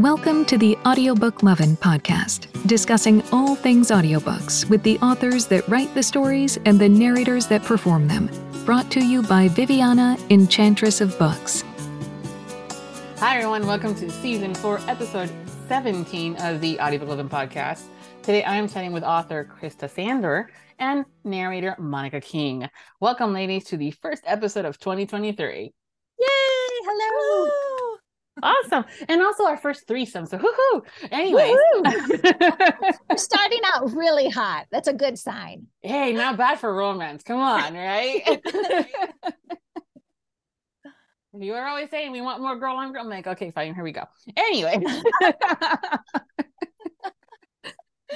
Welcome to the Audiobook Lovin' podcast, discussing all things audiobooks with the authors that write the stories and the narrators that perform them. Brought to you by Viviana, Enchantress of Books. Hi, everyone. Welcome to season four, episode 17 of the Audiobook Lovin' podcast. Today, I am chatting with author Krista Sandor and narrator Monica King. Welcome, ladies, to the first episode of 2023. Yay! Hello. Awesome. And also our first threesome. So woohoo. Anyways. We're starting out really hot. That's a good sign. hey, not bad for romance. Come on, right? you were always saying we want more girl on girl. I'm like, okay, fine, here we go. Anyway.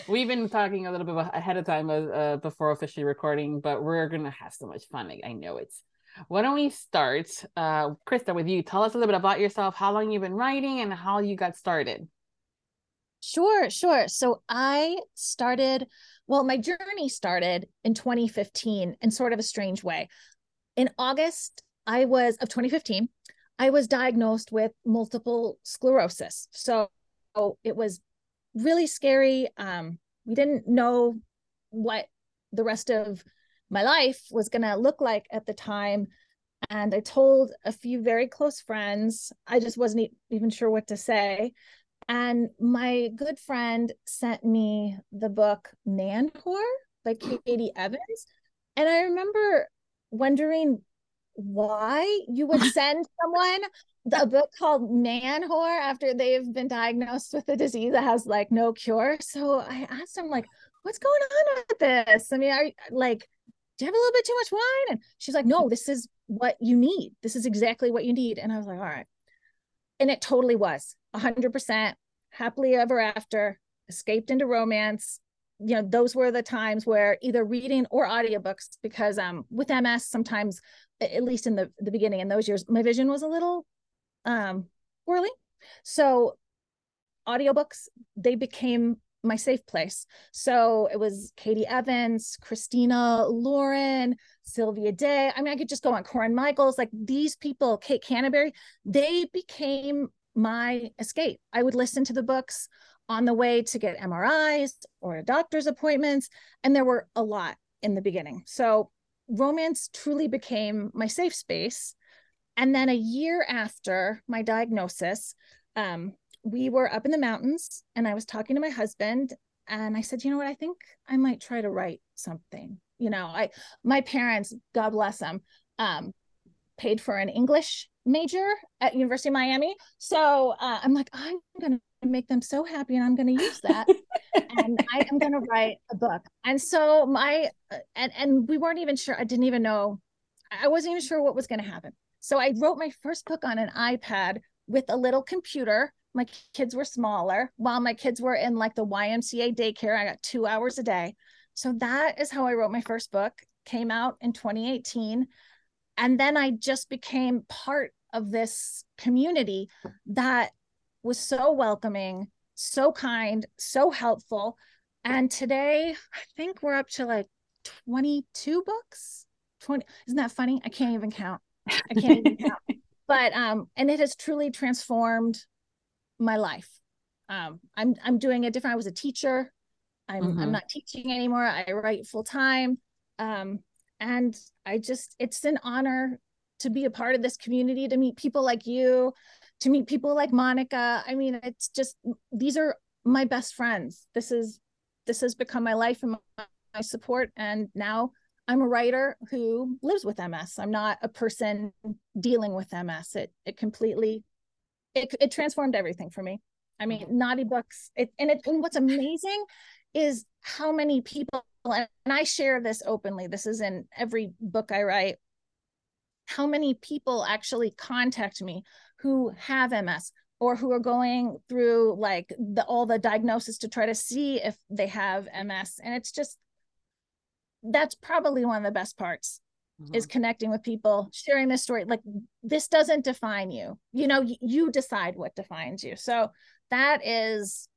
We've been talking a little bit ahead of time uh, before officially recording, but we're gonna have so much fun. I, I know it's why don't we start, uh, Krista, with you? Tell us a little bit about yourself, how long you've been writing, and how you got started. Sure, sure. So I started, well, my journey started in 2015 in sort of a strange way. In August, I was of 2015, I was diagnosed with multiple sclerosis. So it was really scary. Um, we didn't know what the rest of my life was going to look like at the time. And I told a few very close friends, I just wasn't even sure what to say. And my good friend sent me the book Man Whore by Katy Evans. And I remember wondering why you would send someone a book called Man Whore after they've been diagnosed with a disease that has like no cure. So I asked him, like, what's going on with this? I mean, are like, do you have a little bit too much wine? And she's like, no, this is what you need. This is exactly what you need. And I was like, all right. And it totally was 100% happily ever after, escaped into romance. You know, those were the times where either reading or audiobooks, because um, with MS, sometimes, at least in the, the beginning in those years, my vision was a little um, poorly. So audiobooks, they became my safe place. So it was Katy Evans, Christina Lauren, Sylvia Day. I mean, I could just go on Corinne Michaels, like these people, Kate Canterbary, they became my escape. I would listen to the books on the way to get MRIs or doctor's appointments. And there were a lot in the beginning. So romance truly became my safe space. And then a year after my diagnosis, um, we were up in the mountains and I was talking to my husband and I said, you know what, I think I might try to write something. You know, I my parents, God bless them, um, paid for an English major at University of Miami. So uh, I'm like, I'm gonna make them so happy and I'm gonna use that. and I am gonna write a book. And so my uh, and and we weren't even sure, I didn't even know, I wasn't even sure what was gonna happen. So I wrote my first book on an iPad with a little computer my kids were smaller while my kids were in like the YMCA daycare. I got two hours a day. So that is how I wrote my first book, came out in 2018. And then I just became part of this community that was so welcoming, so kind, so helpful. And today, I think we're up to like 22 books. 20 isn't that funny? I can't even count. I can't even count. But um, and it has truly transformed my life. Um, I'm I'm doing it different. I was a teacher. I'm mm-hmm. I'm not teaching anymore. I write full time. Um, and I just it's an honor to be a part of this community, to meet people like you, to meet people like Monica. I mean, it's just these are my best friends. This is this has become my life and my, my support. And now I'm a writer who lives with MS. I'm not a person dealing with MS. It it completely it, it transformed everything for me. I mean, mm-hmm. naughty books. It, and it and what's amazing is how many people and I share this openly. This is in every book I write. How many people actually contact me who have MS or who are going through like the all the diagnosis to try to see if they have MS and it's just that's probably one of the best parts mm-hmm. is connecting with people, sharing this story. Like this doesn't define you. You know, you decide what defines you. So that is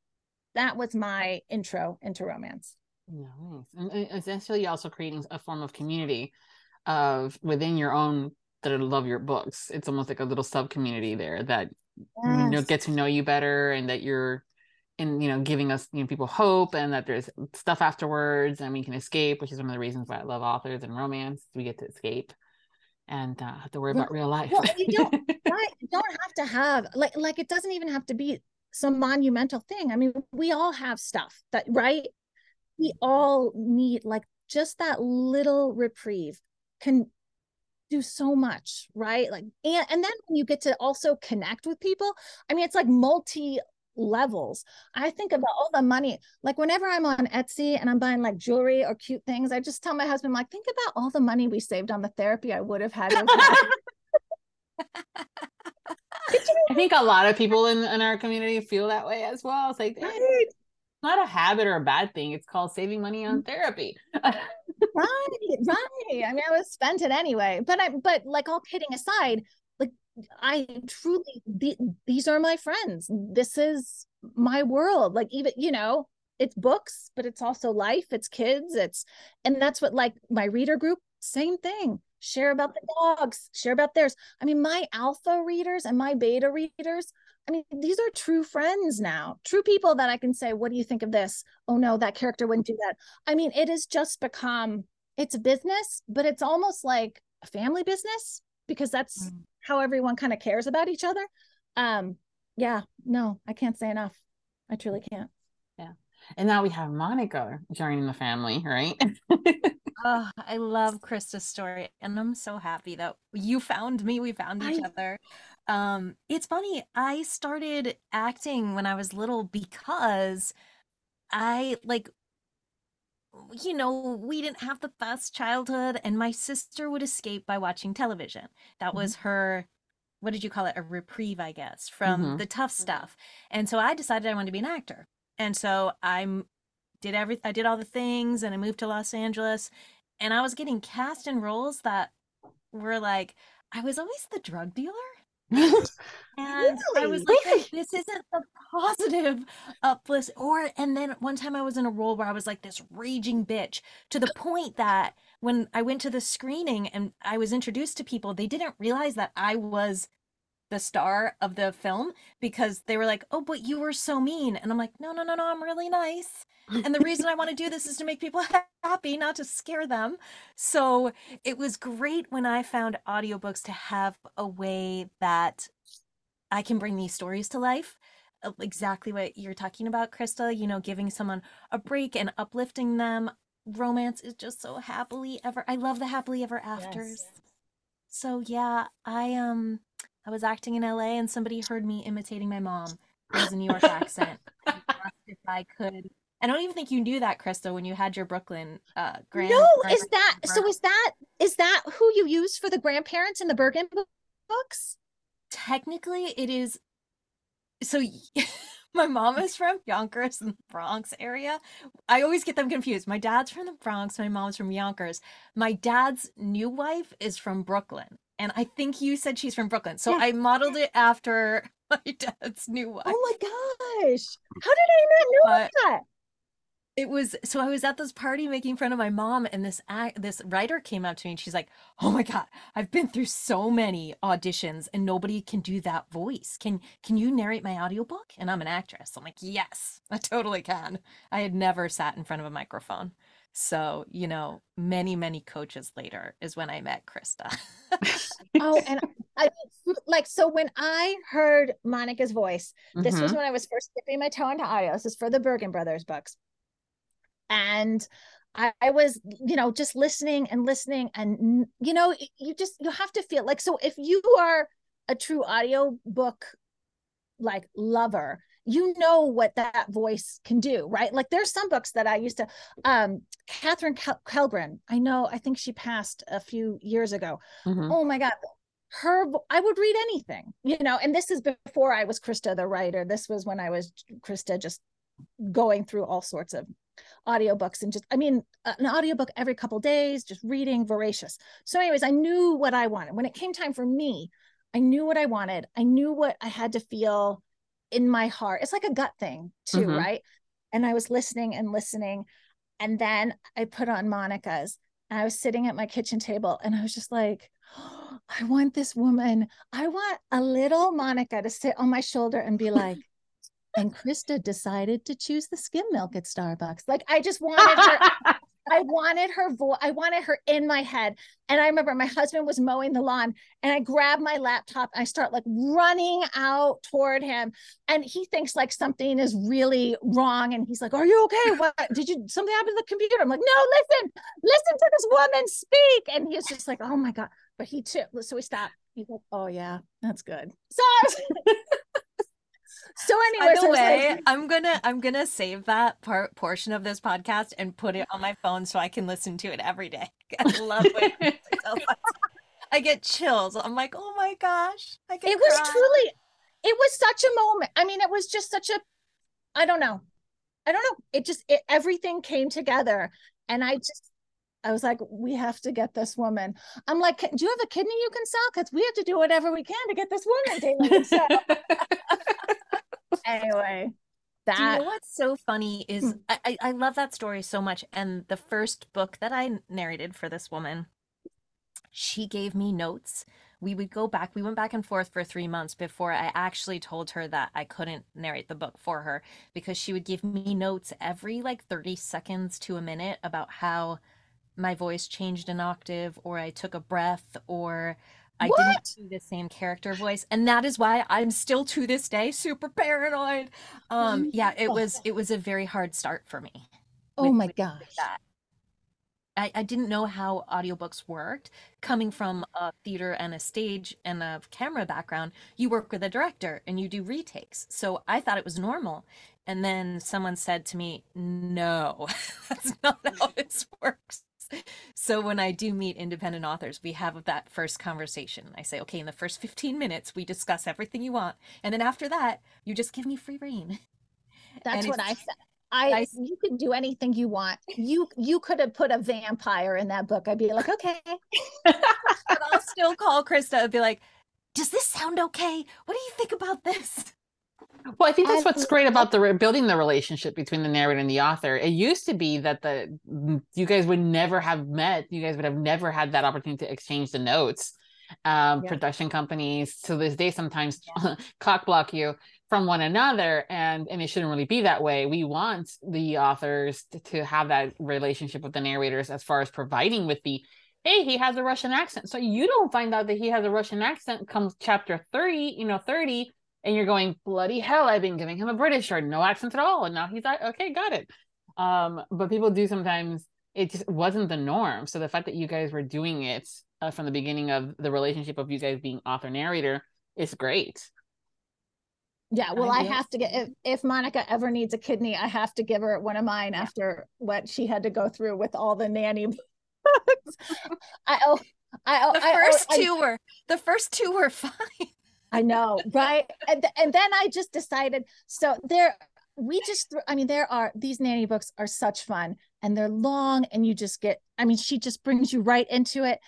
that was my intro into romance. Nice. And essentially also creating a form of community of within your own that love your books. It's almost like a little sub community there that yes. know, get to know you better and that you're in you know giving us you know people hope and that there's stuff afterwards and we can escape which is one of the reasons why i love authors and romance. We get to escape and uh, have to worry about real life. well, you don't right you don't have to have like like it doesn't even have to be some monumental thing. I mean we all have stuff that right? We all need like just that little reprieve can do so much right? Like and and then when you get to also connect with people i mean it's like multi levels i think about all the money like whenever i'm on etsy and i'm buying like jewelry or cute things i just tell my husband like think about all the money we saved on the therapy i would have had I think a lot of people in, in our community feel that way as well. It's like right not a habit or a bad thing. It's called saving money on mm-hmm. therapy. right, right. I mean, I would spend it anyway. But I, but like all kidding aside, I truly, the, these are my friends. This is my world. Like even you know, it's books, but it's also life. It's kids. It's and that's what like my reader group. Same thing. Share about the dogs. Share about theirs. I mean, my alpha readers and my beta readers I mean, these are true friends now, true people that I can say, What do you think of this? Oh, no, that character wouldn't do that. I mean, it has just become, it's a business, but it's almost like a family business because that's mm. how everyone kind of cares about each other. Um, yeah, no, I can't say enough. I truly can't. Yeah. And now we have Monica joining the family, right? oh, I love Krista's story. And I'm so happy that you found me. We found each I, other. Um, it's funny. I started acting when I was little because I like you know, we didn't have the best childhood, and my sister would escape by watching television. That mm-hmm. was her, what did you call it? A reprieve, I guess, from mm-hmm. the tough stuff. And so I decided I wanted to be an actor. And so I did every, I did all the things, and I moved to Los Angeles, and I was getting cast in roles that were like, I was always the drug dealer and really? I was like, this isn't the positive uplift. Or, and then one time I was in a role where I was like this raging bitch to the point that when I went to the screening and I was introduced to people, they didn't realize that I was the star of the film because they were like, oh, but you were so mean. And I'm like, no, no, no, no, I'm really nice and the reason I want to do this is to make people happy, not to scare them. So it was great when I found audiobooks to have a way that I can bring these stories to life. Uh, exactly what you're talking about, Krista, you know, giving someone a break and uplifting them. Romance is just so happily ever. I love the happily ever afters. Yes. So yeah, I um I was acting in LA and somebody heard me imitating my mom. It was a New York accent. if I could I don't even think you knew that, Krista, when you had your Brooklyn uh grand. No, is that so? Is that is that who you use for the grandparents in the Bergen books? Technically, it is. So, my mom is from Yonkers in the Bronx area. I always get them confused. My dad's from the Bronx. My mom's from Yonkers. My dad's new wife is from Brooklyn, and I think you said she's from Brooklyn. So yeah. I modeled it after my dad's new wife. Oh my gosh! How did I not know but, that? it was so I was at this party making fun of my mom, and this act, this writer came up to me and she's like, "Oh my god, I've been through so many auditions and nobody can do that voice. Can can you narrate my audiobook?" And I'm an actress. I'm like, "Yes, I totally can." I had never sat in front of a microphone. So, you know, many, many coaches later is when I met Krista. oh, and I like so when I heard Monica's voice, this mm-hmm. was when I was first dipping my toe into audio. This is for the Bergen Brothers books and I, I, was you know just listening and listening and you know you just you have to feel like so if you are a true audio book like lover you know what that voice can do right? Like there's some books that i used to um katherine Kel- kelbrin i know i think she passed a few years ago. Mm-hmm. oh my god her i would read anything you know and this is before i was krista the writer. This was when i was krista just going through all sorts of audiobooks and just i mean an audiobook every couple days just reading voracious. So anyways i knew what i wanted. When it came time for me i knew what i wanted. I knew what i had to feel in my heart it's like a gut thing too mm-hmm. right and i was listening and listening and then i put on monica's and i was sitting at my kitchen table and i was just like I want this woman, I want a little Monica to sit on my shoulder and be like, and Krista decided to choose the skim milk at Starbucks. Like I just wanted her, I wanted her voice, I wanted her in my head. And I remember my husband was mowing the lawn and I grab my laptop and I start like running out toward him. And he thinks like something is really wrong. And he's like, Are you okay? What did you something happen to the computer? I'm like, No, listen, listen to this woman speak. And he's just like, Oh my God. But he too. So we stopped. He's like, Oh yeah, that's good. So so anyway, By the way, like, I'm gonna I'm gonna save that part portion of this podcast and put it on my phone so I can listen to it every day. I love it. I get chills. I'm like, oh my gosh. it cry. was truly, it was such a moment. I mean, it was just such a, I don't know. I don't know. It just, it, everything came together. And I just, I was like, we have to get this woman. I'm like, do you have a kidney you can sell? Because we have to do whatever we can to get this woman. anyway, that. Do you know what's so funny is hmm. I, I love that story so much. And the first book that I narrated for this woman, she gave me notes. We would go back, we went back and forth for three months before I actually told her that I couldn't narrate the book for her because she would give me notes every like 30 seconds to a minute about how my voice changed an octave or I took a breath or I what? didn't do the same character voice, and that is why I'm still to this day super paranoid. Um, yeah, it was it was a very hard start for me. Oh with, my gosh. I, I didn't know how audiobooks worked. Coming from a theater and a stage and a camera background, you work with a director and you do retakes. So I thought it was normal. And then someone said to me, No, that's not how this works so when I do meet independent authors, we have that first conversation. I say, okay, in the first 15 minutes, we discuss everything you want. And then after that, you just give me free reign. That's what I said. I, I you can do anything you want. You you could have put a vampire in that book. I'd be like, okay. but I'll still call Krista and be like, does this sound okay? What do you think about this? Well, I think that's what's great about the building the relationship between the narrator and the author. It used to be that the you guys would never have met. You guys would have never had that opportunity to exchange the notes. Um, yeah. Production companies to this day sometimes yeah. cock block you from one another, and and it shouldn't really be that way. We want the authors to, to have that relationship with the narrators as far as providing with the hey, he has a Russian accent. So you don't find out that he has a Russian accent comes chapter 30, you know, 30, and you're going bloody hell i've been giving him a british or no accent at all. And now he's like okay got it. Um but people do sometimes it just wasn't the norm. So the fact that you guys were doing it uh, from the beginning of the relationship of you guys being author narrator is great. Yeah well i, I have to get if, if monica ever needs a kidney i have to give her one of mine yeah. after what she had to go through with all the nanny i oh I, oh, the first I, two I, were the first two were fine I know, right? and, and then I just decided. So there, we just, I mean, there are these nanny books are such fun and they're long, and you just get. I mean, she just brings you right into it.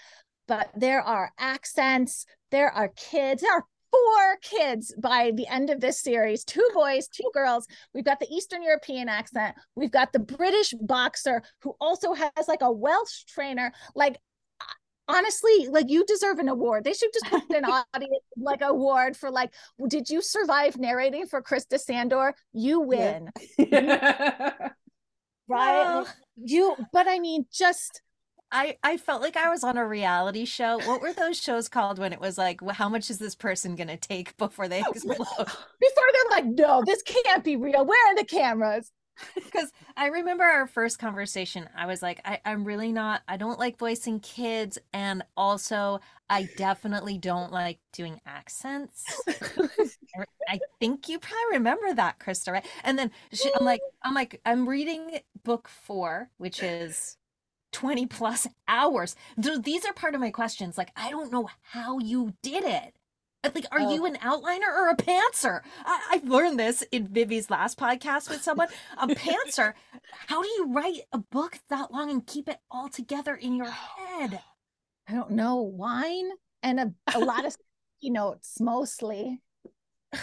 But there are accents. There are kids. There are four kids by the end of this series two boys two girls we've got the eastern european accent we've got the british boxer who also has like a welsh trainer like honestly, like you deserve an award. They should just put an audience like award for like, did you survive narrating for Krista Sandor? You win. Yeah. right? Well, you, but I mean, just. I, I felt like I was on a reality show. What were those shows called when it was like, well, how much is this person going to take before they explode? Before they're like, no, this can't be real. Where are the cameras? because I remember our first conversation. I was like, I, I'm really not, I don't like voicing kids. And also, I definitely don't like doing accents. I think you probably remember that, Krista, right? And then she, I'm like, I'm like, I'm reading book four, which is 20 plus hours. These are part of my questions. Like, I don't know how you did it. Like, are oh. you an outliner or a pantser? I, have learned this in Vivi's last podcast with someone. A pantser. How do you write a book that long and keep it all together in your head? I don't know. Wine and a, a lot of sticky notes, mostly.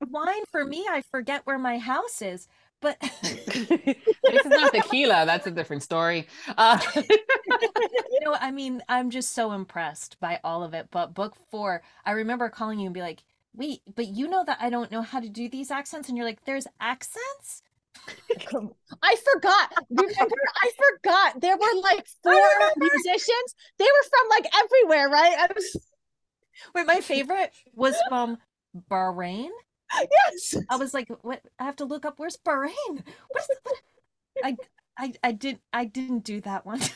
Wine for me, I forget where my house is. But this is not tequila. That's a different story. Uh, you know, I mean, I'm just so impressed by all of it. But book four, I remember calling you and be like, wait, but you know that I don't know how to do these accents. And you're like, there's accents? I forgot. Remember, I forgot. There were like four musicians. They were from like everywhere, right? I was Wait, my favorite was from Bahrain. Yes. I was like, what? I have to look up where's Bahrain. What's the, what? I I I did I didn't do that one.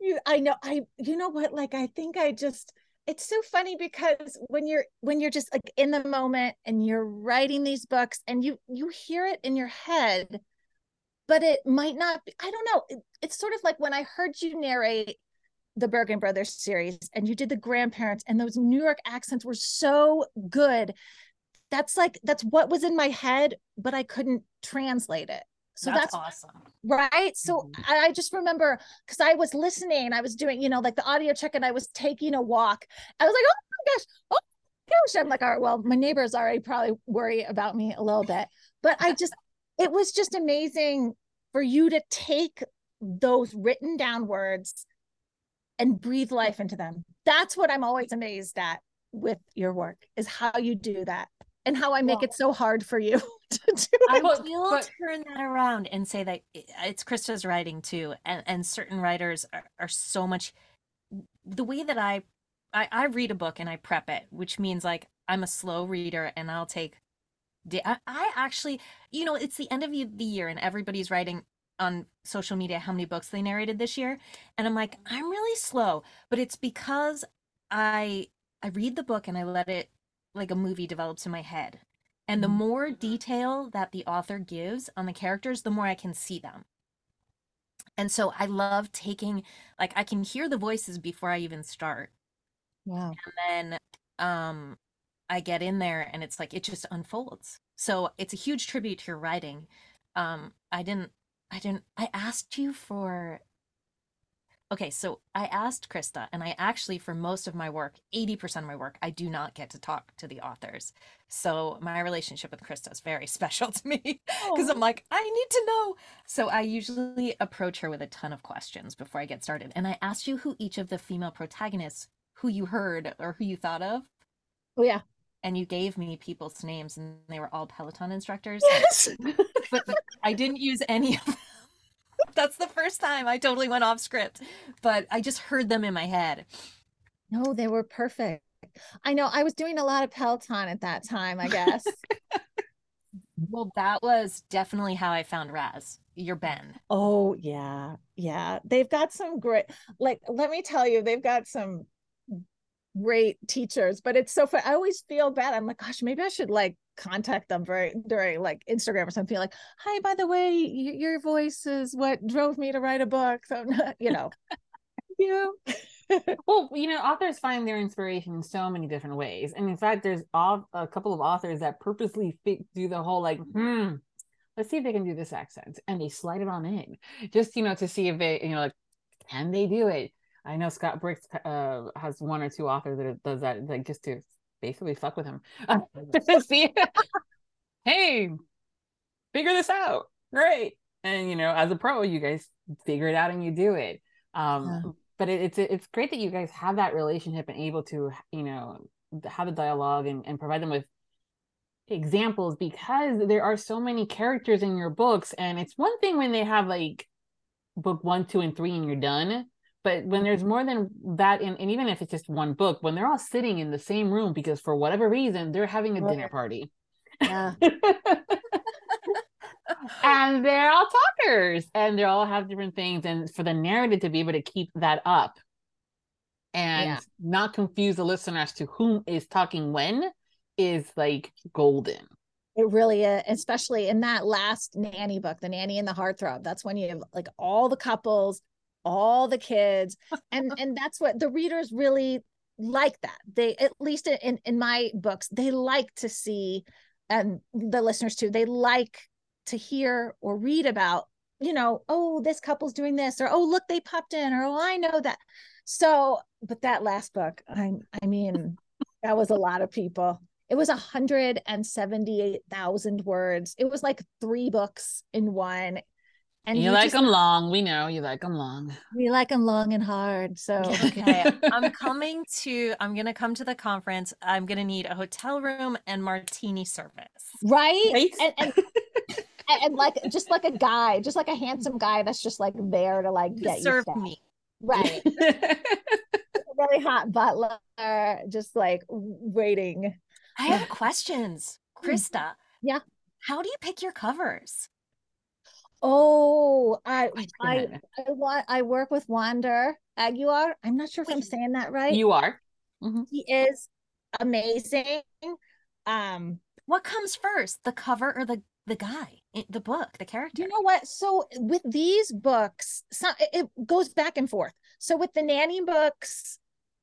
You, I know. I you know what? Like I think I just it's so funny because when you're when you're just like in the moment and you're writing these books and you you hear it in your head but it might not be, i don't know it, it's sort of like when i heard you narrate the bergen brothers series and you did the grandparents and those new york accents were so good. That's like that's what was in my head but i couldn't translate it. So that's, that's awesome. right? So Mhm. I, I just remember because i was listening i was doing you know like the audio check and i was taking a walk. I was like oh my gosh oh my gosh. I'm like all right well my neighbors already probably worry about me a little bit. But i just it was just amazing for you to take those written down words and breathe life into them that's what i'm always amazed at with your work is how you do that and how i make Well- it so hard for you to do I it But- will but- turn that around and say that it's Krista's writing too, and and certain writers are, are so much. The way that I, I I read a book and I prep it, which means like I'm a slow reader and I'll take. I, I actually, you know, it's the end of the the year and everybody's writing on social media how many books they narrated this year, and I'm like I'm really slow, but it's because I I read the book and I let it like a movie develops in my head. And the Mhm. more detail that the author gives on the characters, the more I can see them. And so I love taking, like, I can hear the voices before I even start. wow And then um, I get in there and it's like, it just unfolds. So it's a huge tribute to your writing. Um, I didn't, I didn't, I asked you for, okay, so I asked Krista, and I actually, for most of my work, 80% of my work, I do not get to talk to the authors. So my relationship with Krista is very special to me because I'm like, I need to know. So I usually approach her with a ton of questions before I get started. And I asked you who each of the female protagonists, who you heard or who you thought of, oh yeah and you gave me people's names, and they were all Peloton instructors. yes But I didn't use any of them. That's the first time I totally went off script, but I just heard them in my head. No, they were perfect. I know I was doing a lot of Peloton at that time, I guess. Well, that was definitely how I found Raz, your Ben. oh, yeah. Yeah. They've got some great, like, let me tell you, they've got some great teachers, but it's so fun. I always feel bad. I'm like, gosh, maybe I should like contact them very during like Instagram or something like, hi, by the way, your voice is what drove me to write a book. So, you know, yeah. Well, you know, authors find their inspiration in so many different ways, and in fact, there's all, a couple of authors that purposely do the whole like, hmm, let's see if they can do this accent, and they slide it on in, just you know, to see if they, you know, like, can they do it? I know Scott Brooks uh, has one or two authors that does that, like just to basically fuck with him. see, hey, figure this out, great, and you know, as a pro, you guys figure it out and you do it. Um, Yeah. but it, it's it's great that you guys have that relationship and able to you know have a dialogue and, and provide them with examples because there are so many characters in your books and it's one thing when they have like book one two and three and you're done but when there's mm-hmm. more than that in, and even if it's just one book when they're all sitting in the same room because for whatever reason they're having a dinner party Yeah. and they're all talkers and they all have different things and for the narrative to be able to keep that up and Yeah. not confuse the listener as to whom is talking when is like golden It really is, especially in that last nanny book, The Nanny and the Heartthrob. That's when you have like all the couples, all the kids, and and that's what the readers really like that. They at least in in my books, they like to see and the listeners too, they like to hear or read about, you know, oh, this couple's doing this, or oh, look, they popped in, or oh, I know that. So, but that last book, I I mean, that was a lot of people. It it was 178,000 words. It was like three books in one. And you, you like just, them long. We know you like them long. We like them long and hard. So okay, I'm coming to. I'm gonna come to the conference. I'm gonna need a hotel room and martini service. Right. right? And, and, and, like just like a guy, just like a handsome guy that's just like there to like get serve me. Right. really hot butler, just like waiting. I have questions, hmm. Krista. Yeah. How do you pick your covers? Oh, I I I I work with Wander Aguiar. I'm not sure if I'm saying that right. You are. Mm-hmm. He is amazing. Um, what comes first, the cover or the the guy, the book, the character? You know what? So with these books, some it goes back and forth. So with the nanny books,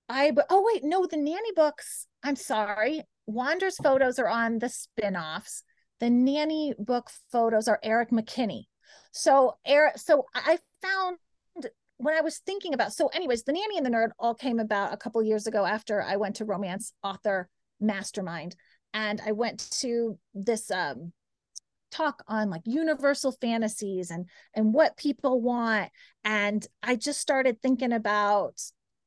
I oh wait, no, the nanny books. I'm sorry. Wander's photos are on the spin-offs. The nanny book photos are Eric McKinney. So Eric, so I found when I was thinking about so anyways, the nanny and the nerd all came about a couple years ago after I went to romance author mastermind. And I went to this um talk on like universal fantasies and and what people want. And I just started thinking about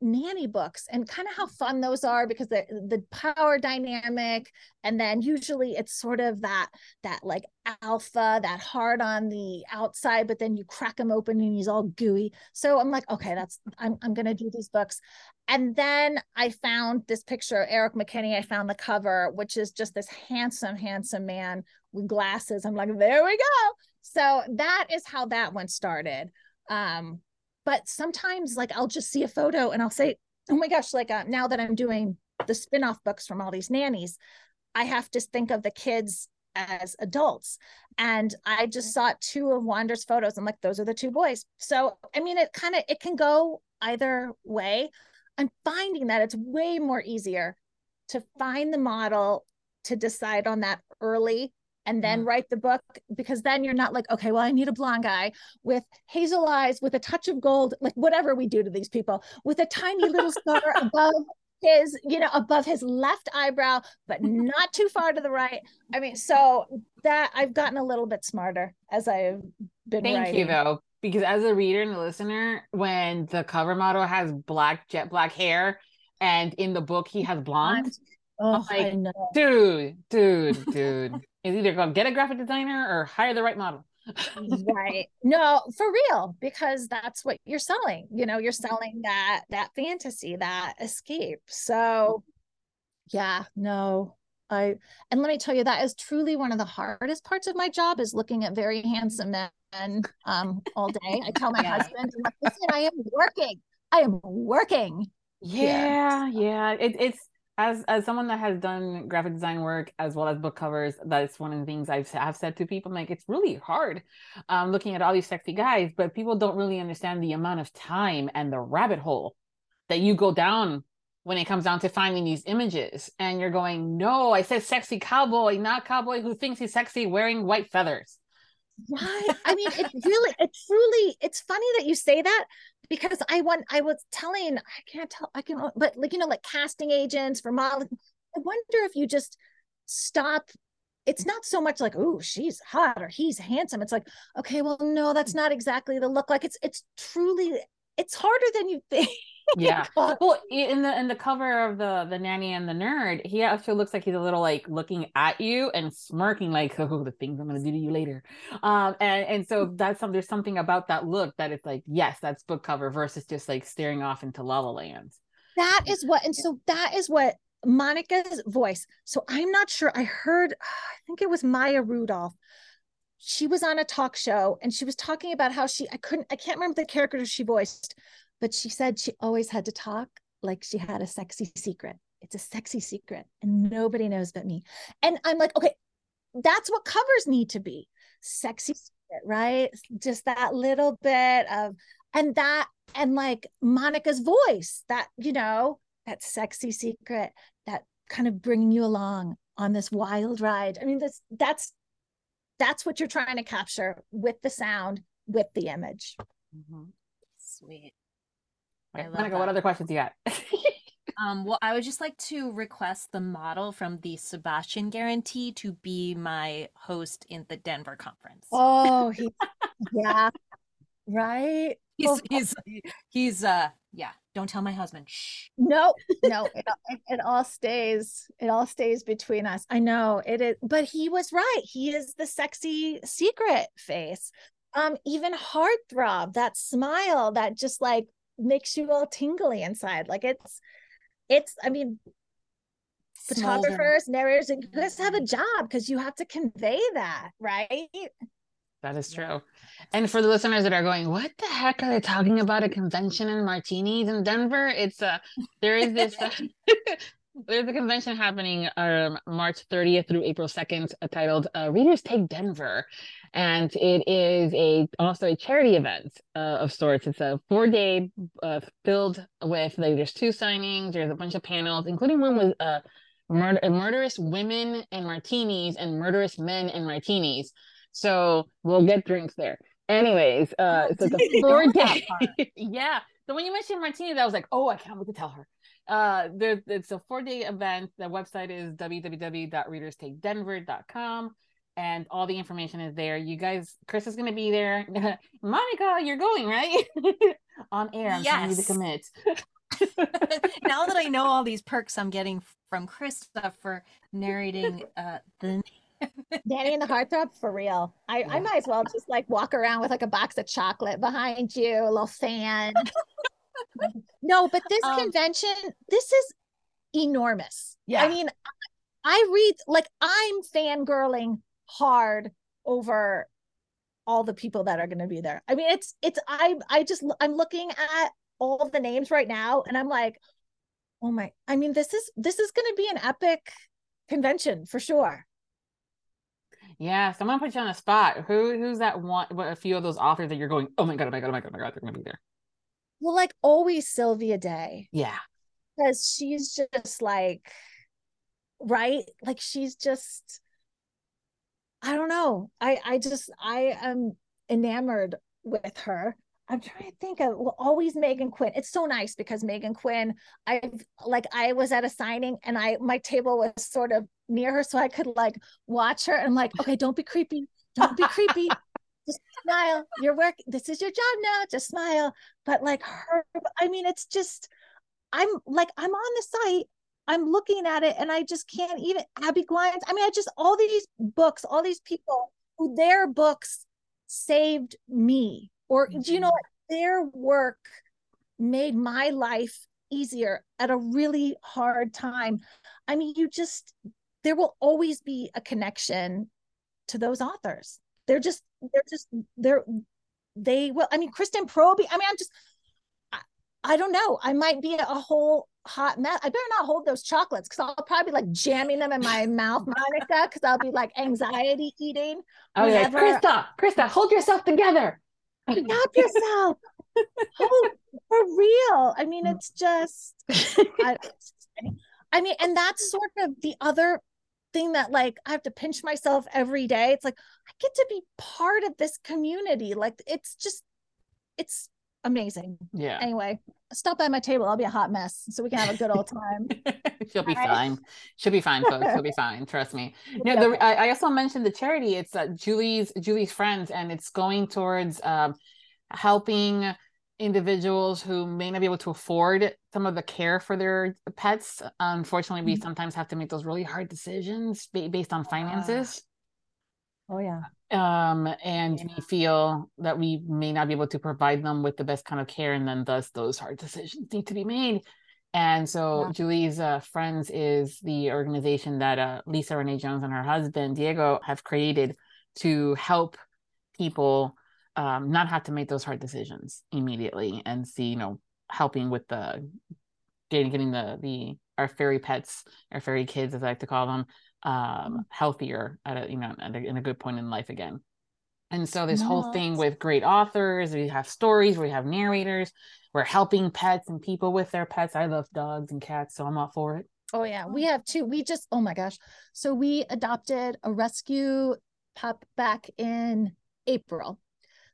nanny books and kind of how fun those are because the the power dynamic and then usually it's sort of that that like alpha that hard on the outside but then you crack him open and he's all gooey. So i'm like okay that's i'm, I'm gonna do these books. And then i found this picture eric mckinney i found the cover which is just this handsome handsome man with glasses. I'm like there we go. So that is how that one started. Um but sometimes like I'll just see a photo and I'll say, oh my gosh, like uh, now that I'm doing the spin-off books from all these nannies, I have to think of the kids as adults. And I just saw two of Wander's photos. I'm like, those are the two boys. So I mean, it kind of it can go either way. I'm finding that it's way more easier to find the model to decide on that early and then mm. write the book because then you're not like okay well i need a blonde guy with hazel eyes with a touch of gold like whatever we do to these people with a tiny little scar above his you know above his left eyebrow but not too far to the right i mean so that i've gotten a little bit smarter as i've been thank writing. you though because as a reader and a listener when the cover model has black jet black hair and in the book he has blonde Oh, like, dude, dude, dude. is either go get a graphic designer or hire the right model. right. No, for real, because that's what you're selling. You know, you're selling that that fantasy, that escape. So yeah, no. I and let me tell you that is truly one of the hardest parts of my job is looking at very handsome men um all day. I tell my yeah. husband, listen, I am working. I am working. Yeah, yeah. yeah. It, it's as as someone that has done graphic design work as well as book covers that's one of the things i've have said to people like it's really hard um, looking at all these sexy guys but people don't really understand the amount of time and the rabbit hole that you go down when it comes down to finding these images. And you're going no i said sexy cowboy not cowboy who thinks he's sexy wearing white feathers Right. I mean, it really, it truly, it's funny that you say that because I want, I was telling, I can't tell, I can, but like, you know, like casting agents for modeling. I wonder if you just stop. It's not so much like, oh, she's hot or he's handsome. It's like, okay, well, no, that's not exactly the look. Like it's, it's truly, it's harder than you think. yeah. well in the in the cover of the the nanny and the nerd he actually looks like he's a little like looking at you and smirking like oh the things i'm gonna do to you later. Um and and so that's some there's something about that look that it's like yes that's book cover versus just like staring off into la la land. That is what and so that is what monica's voice so i'm not sure i heard i think it was maya rudolph. She was on a talk show and she was talking about how she i couldn't i can't remember the character she voiced but she said she always had to talk like she had a sexy secret. It's a sexy secret and nobody knows but me. And I'm like, okay, that's what covers need to be sexy secret, right? Just that little bit of, and that, and like Monica's voice, that, you know, that sexy secret, that kind of bringing you along on this wild ride. I mean, that's, that's, that's what you're trying to capture with the sound, with the image. Mm-hmm. Sweet. Right, Monica, what other questions do you got? Um, well, I would just like to request the model from the Sebastian Guarantee to be my host in the Denver conference. Oh, he, yeah, right. He's Well, he's he's uh yeah. Don't tell my husband. Shh. No, no, it, it, it all stays. It all stays between us. I know it is, but he was right. He is the sexy secret face. Um, even heartthrob, that smile that just like makes you all tingly inside. Like it's, it's. I mean, photographers, narrators, and you guys have a job because you have to convey that, right? That is true. And for the listeners that are going, what the heck are they talking about? A convention and martinis in Denver? It's uh there is this uh, there's a convention happening um March 30th through April 2nd uh, titled uh, Readers Take Denver. And it is a also a charity event uh, of sorts. It's a four day uh, filled with like there's two signings, there's a bunch of panels, including one with uh murder murderous women and martinis and murderous men and martinis. So we'll get drinks there. Anyways, uh, so it's a four day. yeah. So when you mentioned martinis, I was like, oh, I can't wait to tell her. Uh, there, it's a four day event. The website is www.readerstakedenver.com, and all the information is there. You guys, Chris is going to be there. Monica, you're going right on air. I'm telling you to commit. now that I know all these perks I'm getting from Krista for narrating uh the Nanny and the heartthrob for real. I, I might as well just like walk around with like a box of chocolate behind you, a little fan. No, but this Um, convention, this is enormous. Yeah. I mean, I read like I'm fangirling hard over all the people that are going to be there. I mean, it's it's I I just I'm looking at all the names right now and I'm like, oh my, I mean, this is this is going to be an epic convention for sure. Yeah, someone put you on a spot. Who who's that one? What a few of those authors that you're going? Oh my god! Oh my god! Oh my god! Oh my god! They're gonna be there. Well, like always Sylvia Day. Yeah. because she's just like right? Like she's just i don't know. I i just i am enamored with her. I'm trying to think of well always meghan quinn. It's so nice because meghan quinn i've like i was at a signing and i my table was sort of near her so i could like watch her and i'm like okay don't be creepy. Don't be creepy just smile your work this is your job now just smile but like her i mean it's just I'm like, I'm on the site, I'm looking at it, and I just can't even. Abby Glines, I mean, I just, all these books, all these people who their books saved me, or do you know mm-hmm. what? Their work made my life easier at a really hard time. I mean, you just, there will always be a connection to those authors. They're just, they're just, they're, they will. I mean, Kristen Proby, I mean, I'm just, I don't know. I might be a whole hot mess. I better not hold those chocolates because I'll probably be like jamming them in my mouth, Monica, because I'll be like anxiety eating. Oh yeah, Krista, Krista, hold yourself together. Stop yourself. oh, for real. I mean, it's just, I, I mean, and that's sort of the other thing that like I have to pinch myself every day. It's like I get to be part of this community. Like it's just, it's amazing. Yeah, Anyway, stop by my table. I'll be a hot mess so we can have a good old time. she'll be Right. fine. She'll be fine, folks. She'll be fine. Trust me. No, the. I, I also mentioned the charity. It's uh, Julie's Julie's friends, and it's going towards um, helping individuals who may not be able to afford some of the care for their pets. Unfortunately, we Mhm. sometimes have to make those really hard decisions ba- based on finances. Oh yeah. um and Yeah. we feel that we may not be able to provide them with the best kind of care and then thus those hard decisions need to be made and so Yeah. julie's uh, friends is the organization that uh, lisa renee jones and her husband diego have created to help people um, not have to make those hard decisions immediately and see you know helping with the getting getting the the our fairy pets our fairy kids as i like to call them um healthier at a you know at a, in a good point in life again and so this whole thing with great authors we have stories we have narrators we're helping pets and people with their pets i love dogs and cats so i'm all for it Oh yeah. We have two. We just oh my gosh. So we adopted a rescue pup back in April,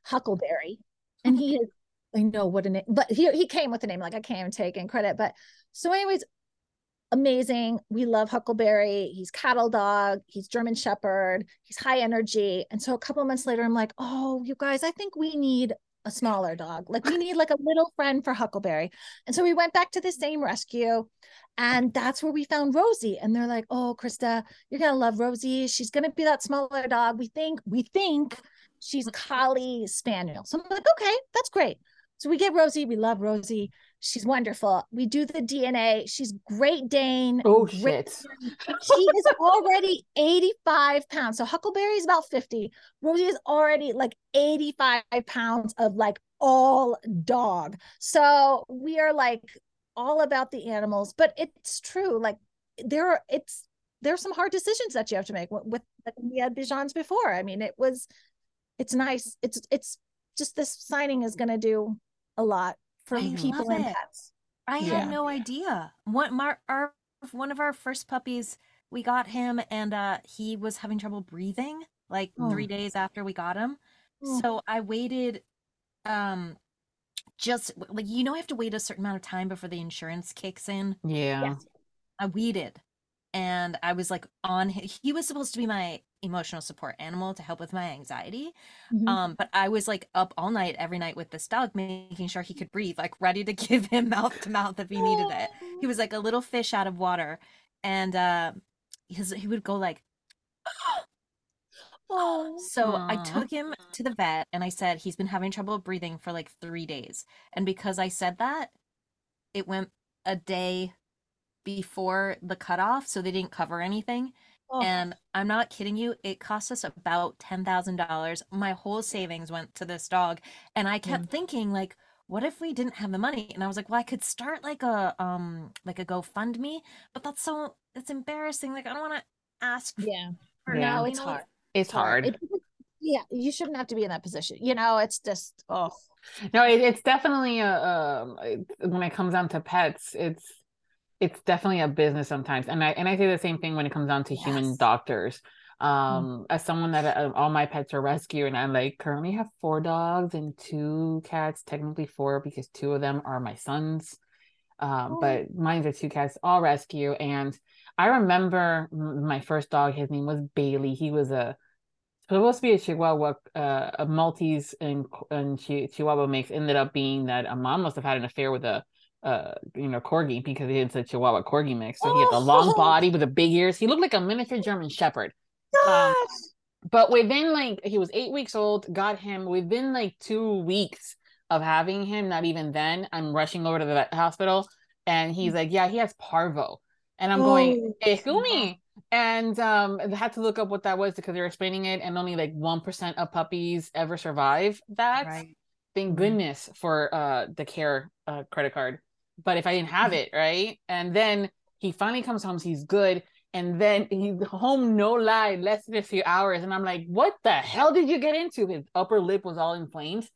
Huckleberry. And he is I know what a name, but he he came with a name, like I can't even take in credit, but So, anyways, amazing. We love Huckleberry. He's cattle dog. He's German Shepherd. He's high energy. And so a couple months later, I'm like, oh, you guys, I think we need a smaller dog. Like we need like a little friend for Huckleberry. And so we went back to the same rescue. And that's where we found Rosie. And they're like, oh, Krista, you're gonna love Rosie. She's gonna be that smaller dog. We think, we think she's collie spaniel. So I'm like, okay, that's great. So we get Rosie. We love Rosie. She's wonderful. We do the DNA. She's Great Dane. Oh great shit. she is already 85 pounds. So Huckleberry is about 50. Rosie is already like 85 pounds of like all dog. So we are like all about the animals, but it's true. Like there are, it's, there are some hard decisions that you have to make with, with like we had Bijans before. I mean, it was, it's nice. It's, it's just this signing is going to do a lot for I people love and it. pets. I Yeah. had no idea. One my our one of our first puppies, we got him and uh he was having trouble breathing like Oh. 3 days after we got him. Oh. So I waited um just like you know I have to wait a certain amount of time before the insurance kicks in. Yeah. Yes. I waited and I was like on he was supposed to be my emotional support animal to help with my anxiety. Mhm. Um, but I was like up all night every night with this dog, making sure he could breathe, like ready to give him mouth to mouth if he needed it. He was like a little fish out of water, and uh, his he would go like. Oh. So I took him to the vet, and I said he's been having trouble breathing for like three days, and because I said that, it went a day before the cutoff, so they didn't cover anything. Oh. And I'm not kidding you, it cost us about $10,000. My whole savings went to this dog. And I kept thinking like what if we didn't have the money? And I was like, well, I could start like a um like a GoFundMe, but that's so it's embarrassing. Like I don't want to ask yeah. for Yeah. No, you it's know, hard. It's hard. It- yeah, you shouldn't have to be in that position. You know, it's just oh No, it, it's definitely a um when it comes down to pets, it's it's definitely a business sometimes. And I and I say the same thing when it comes down to human doctors. Um, as someone that uh, all my pets are rescue, and I like currently have four dogs and two cats, technically four because two of them are my sons. Um, Oh. but mine are two cats, all rescue. And I remember my first dog, his name was Bailey. He was a supposed to be a Chihuahua, uh, a Maltese and and Chihuahua mix. Ended up being that a mom must have had an affair with a uh you know corgi because it's a Chihuahua corgi mix. So he had the long Oh. body with the big ears. He looked like a miniature German Shepherd. Um. But within like he was eight weeks old, got him within like two weeks of having him, not even then, I'm rushing over to the vet hospital and he's like, Yeah, he has parvo. And I'm going, Oh, Excuse me. And um I had to look up what that was because they were explaining it, and only like one percent of puppies ever survive that. right. Thank Mhm. goodness for uh the care uh credit card. But if I didn't have it, right? And then he finally comes home, he's good. And then he's home, no lie, less than a few hours. And I'm like, what the hell did you get into? His upper lip was all inflamed.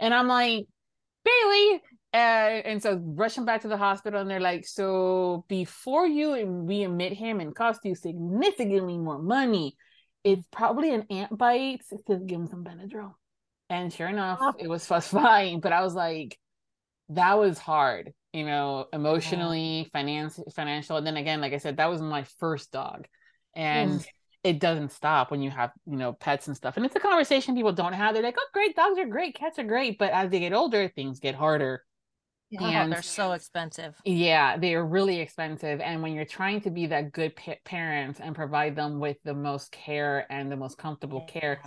And I'm like, Bailey. Uh, and so rush him back to the hospital, and they're like, so before you readmit him and cost you significantly more money, it's probably an ant bite. So give him some Benadryl. And sure enough, it was just fine. But I was like, that was hard, you know, emotionally, finance, financial. And then again, like I said, that was my first dog, mm. and it doesn't stop when you have, you know, pets and stuff. And it's a conversation people don't have. They're like, oh, great, dogs are great, cats are great, but as they get older, things get harder. Yeah. Oh, And- they're so expensive. Yeah, they are really expensive. And when you're trying to be that good pa- parent and provide them with the most care and the most comfortable care,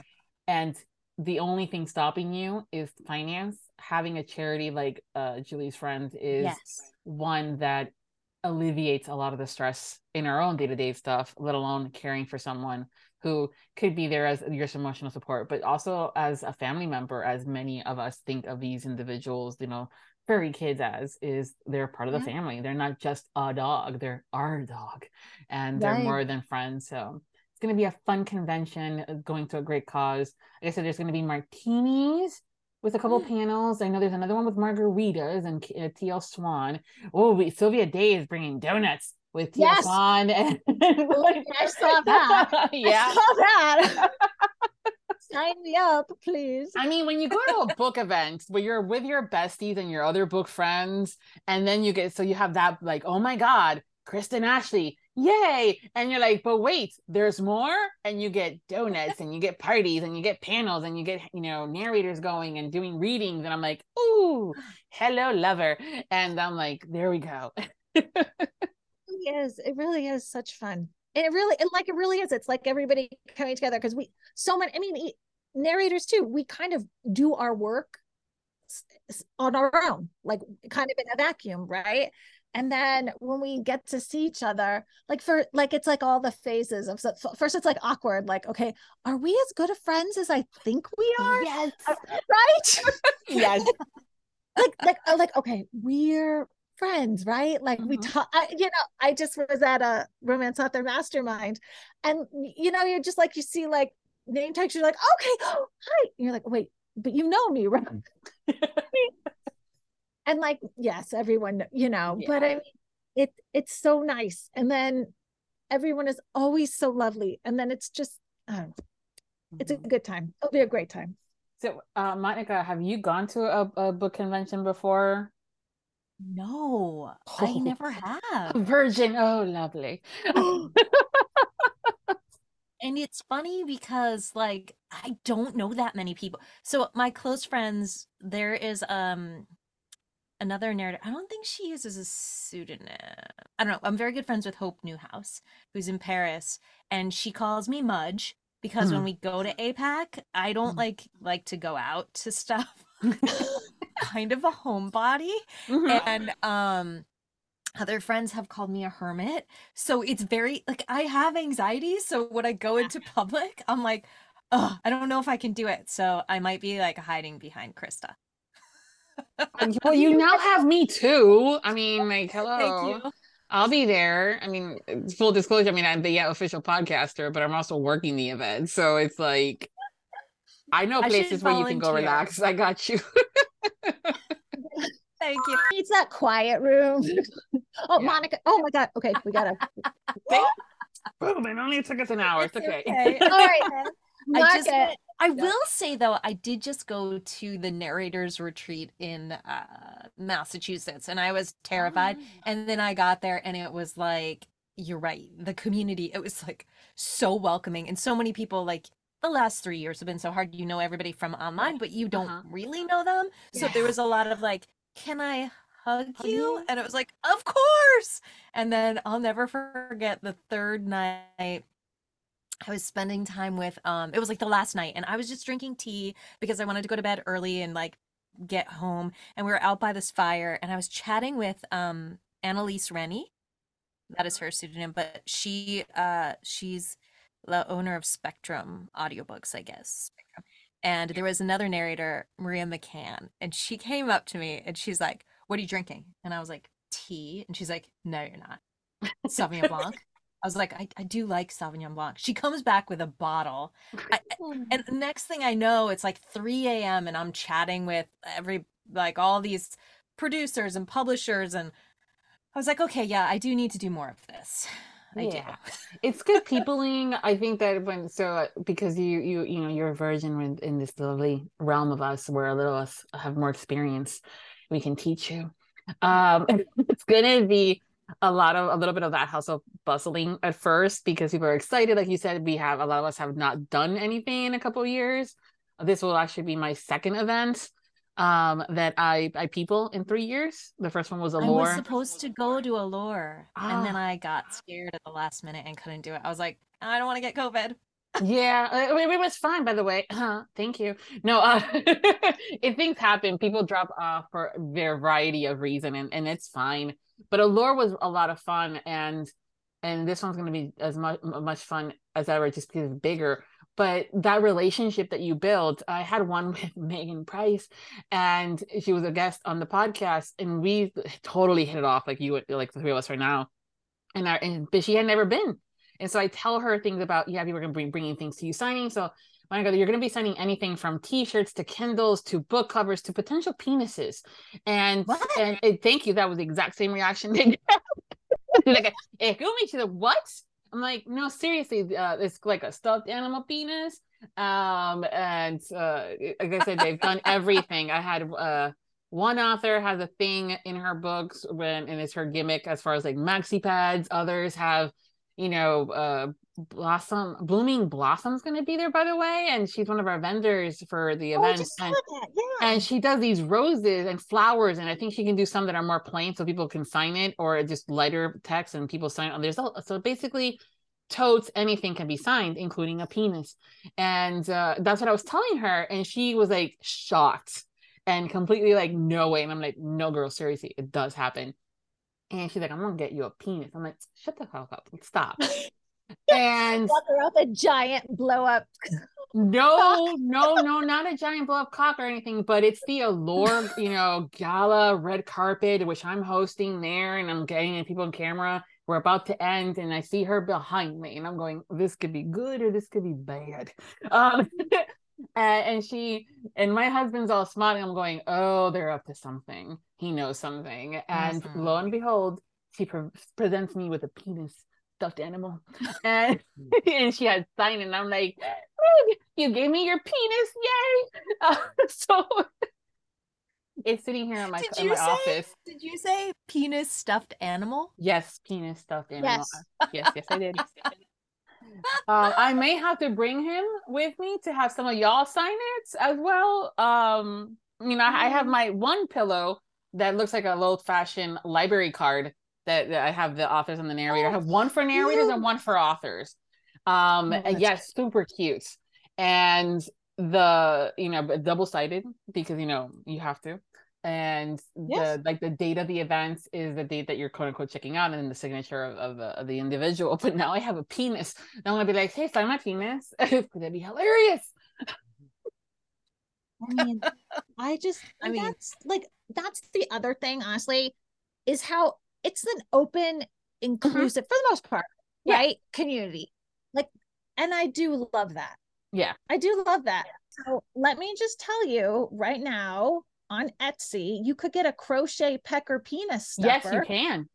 and the only thing stopping you is finance, having a charity like uh, Julie's friend is Yes. one that alleviates a lot of the stress in our own day-to-day stuff, let alone caring for someone who could be there as your emotional support, but also as a family member, as many of us think of these individuals, you know, furry kids as is they're part of the Yeah. family. They're not just a dog, they're our dog. And they're more than friends. So it's gonna be a fun convention uh, going to a great cause. Like I said, there's gonna be martinis with a couple panels. I know there's another one with margaritas and uh, TL Swan. Oh, we, Sylvia Day is bringing donuts with TL Yes. Swan. And, I saw that. yeah. I saw that. sign me up, please. I mean, when you go to a book event where you're with your besties and your other book friends, and then you get so you have that like, oh my God, Kristen Ashley, yay. And you're like, but wait, there's more. And you get donuts and you get parties and you get panels and you get, you know, narrators going and doing readings. And I'm like, ooh, hello, lover. And I'm like, there we go. it. It really is such fun. And it really, it, like, it really is. It's like everybody coming together because we, so many, I mean, narrators too, we kind of do our work on our own, like kind of in a vacuum, right? And then when we get to see each other like for like it's like all the phases of so first it's like awkward like okay are we as good of friends as i think we are? Yes. Uh, right? Yes. Like like uh, like okay we're friends right? Like mm-hmm. we talk I, you know i just was at a romance author mastermind and you know you're just like you see like name tags you're like okay oh, hi and you're like wait but you know me right and like yes everyone you know yeah. but i mean it it's so nice. And then everyone is always so lovely. And then it's just uh, it's a mm-hmm. good time. It'll be a great time. So uh monica have you gone to a, a book convention before? No oh. i never have. Virgin. Oh lovely. And it's funny because like i don't know that many people. So my close friends there is um another narrator. I don't think she uses a pseudonym. I don't know. I'm very good friends with Hope Newhouse, who's in Paris, and she calls me Mudge because mm. when we go to APAC, I don't mm. like like to go out to stuff. kind of a homebody, mm-hmm. and um other friends have called me a hermit. So it's very like I have anxiety. So when I go into public, I'm like, oh, I don't know if I can do it. So I might be like hiding behind Krista well, you now have me too. I mean, like, hello. I'll be there. I mean, full disclosure, I mean, I'm the yeah, official podcaster, but I'm also working the event. So it's like, I know places I where you can go relax. I got you. Thank you. It's that quiet room. oh, yeah. Monica. Oh my God. Okay, we gotta. Boom! It only took us an hour. It's okay. okay. All right. Then. I just I will say though, I did just go to the narrators retreat in uh, Massachusetts, and I was terrified. Oh. And then I got there, and it was like, you're right, the community. It was like so welcoming, and so many people like. The last three years have been so hard. You know everybody from online, but you don't uh-huh. really know them. So there was a lot of like, "Can I hug you?" And it was like, "Of course!" And then I'll never forget the third night I was spending time with um it was like the last night and I was just drinking tea because I wanted to go to bed early and like get home and we were out by this fire and I was chatting with um Annalise Rennie. That is her pseudonym, but she uh she's the owner of Spectrum audiobooks, I guess. And there was another narrator, Maria McCann, and she came up to me and she's like, What are you drinking? And I was like, Tea. And she's like, No, you're not. Sauvignon Blanc. I was like, I, I do like Sauvignon Blanc. She comes back with a bottle. I, and next thing I know, it's like 3 a.m. and I'm chatting with every, like all these producers and publishers. And I was like, okay, yeah, I do need to do more of this. I yeah. do. it's good peopling. I think that when, so because you, you, you know, you're a virgin in, in this lovely realm of us where a little us have more experience, we can teach you. Um, it's going to be a lot of a little bit of that hustle bustling at first because people are excited. Like you said, we have a lot of us have not done anything in a couple of years. This will actually be my second event um that I I people in three years. The first one was Allure. I was supposed to go to Allure ah. and then I got scared at the last minute and couldn't do it. I was like, I don't want to get COVID. Yeah, it, was fine by the way. Uh, thank you. No, uh, if things happen, people drop off for a variety of reason, and, and it's fine but allure was a lot of fun and and this one's going to be as much much fun as ever just because it's bigger but that relationship that you built i had one with megan price and she was a guest on the podcast and we totally hit it off like you like the three of us right now and, our, and but she had never been and so i tell her things about yeah people are going to bring bringing things to you signing so Monica, you're going to be signing anything from T-shirts to Kindles to book covers to potential penises. And what? and, and thank you. That was the exact same reaction. like, me, she's like, what? I'm like, no, seriously, uh, it's like a stuffed animal penis. Um, and uh, like I said, they've done everything. I had uh, one author has a thing in her books when, and it's her gimmick as far as like maxi pads. Others have, you know, uh, blossom blooming blossom's going to be there by the way and she's one of our vendors for the Oh, I event and, that. Yeah. and she does these roses and flowers and i think she can do some that are more plain so people can sign it or just lighter text and people sign it there's so basically totes anything can be signed including a penis and uh, that's what i was telling her and she was like shocked and completely like no way and i'm like no girl seriously it does happen and she's like i'm gonna get you a penis i'm like shut the fuck up stop and Walk around with a giant blow up. no, no, no, not a giant blow up cock or anything, but it's the Allure, you know, gala red carpet, which I'm hosting there and I'm getting people on camera. We're about to end, and I see her behind me, and I'm going, this could be good or this could be bad. Um, and, and she and my husband's all smiling. I'm going, oh, they're up to something. He knows something. And Awesome. lo and behold, she pre- presents me with a penis stuffed animal, and and she had signed, it, and I'm like, "Look, you gave me your penis, yay! Uh, so it's sitting here in my Did in my say- office. Did you say penis stuffed animal? Yes, penis stuffed animal. Yes. yes, yes, I did. Um, I may have to bring him with me to have some of y'all sign it as well. Um, you know, I, I have my one pillow that looks like a old fashioned library card that, that I have the authors and the narrator. I have one for narrators and one for authors. Um, Oh, and yes, super cute. And the you know double sided because you know you have to and Yes. the like the date of the event is the date that you're quote unquote checking out and then the signature of, of, the, of the individual but now i have a penis and i'm gonna be like hey sign my penis gonna be hilarious I mean, I just, I mean- that's like, that's the other thing, honestly, is how it's an open, mm-hmm. inclusive, for the most part, Yeah. right? Community. Like, and I do love that. yeah I do love that. So let me just tell you right now on Etsy, you could get a crochet pecker penis stuffer. yes you can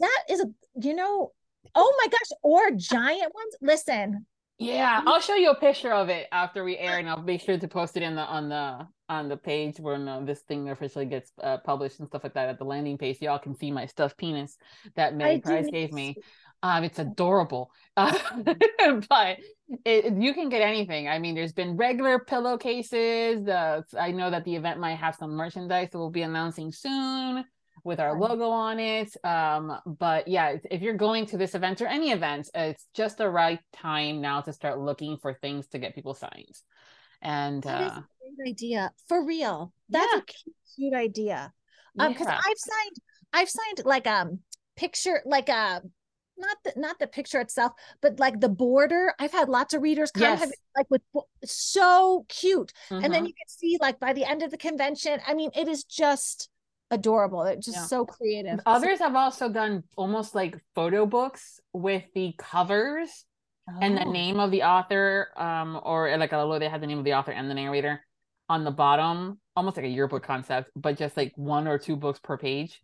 That is a, you know, oh my gosh, or giant ones. Listen, yeah i'll show you a picture of it after we air and i'll make sure to post it in the on the on the page when uh, this thing officially gets uh, published and stuff like that at the landing page y'all can see my stuffed penis that Meg Price gave me Um, it's adorable, uh, but it, you can get anything. I mean, there's been regular pillowcases. Uh, I know that the event might have some merchandise that we'll be announcing soon with our logo on it. Um, but yeah, if- you're going to this event or any event, it's just the right time now to start looking for things to get people signed. And That uh, a great idea. For real. That's Yeah. a cute, cute idea. Um, because yeah. I've signed, I've signed like um picture, like a not the not the picture itself, but like the border. I've had lots of readers come have Yes. like with so cute. And then Mhm. you can see like by the end of the convention, I mean, it is just adorable. It's just Yeah. so creative. So- others have also done almost like photo books with the covers and the Oh. name of the author um or like a logo they had the name of the author and the narrator on the bottom almost like a yearbook concept but just like one or two books per page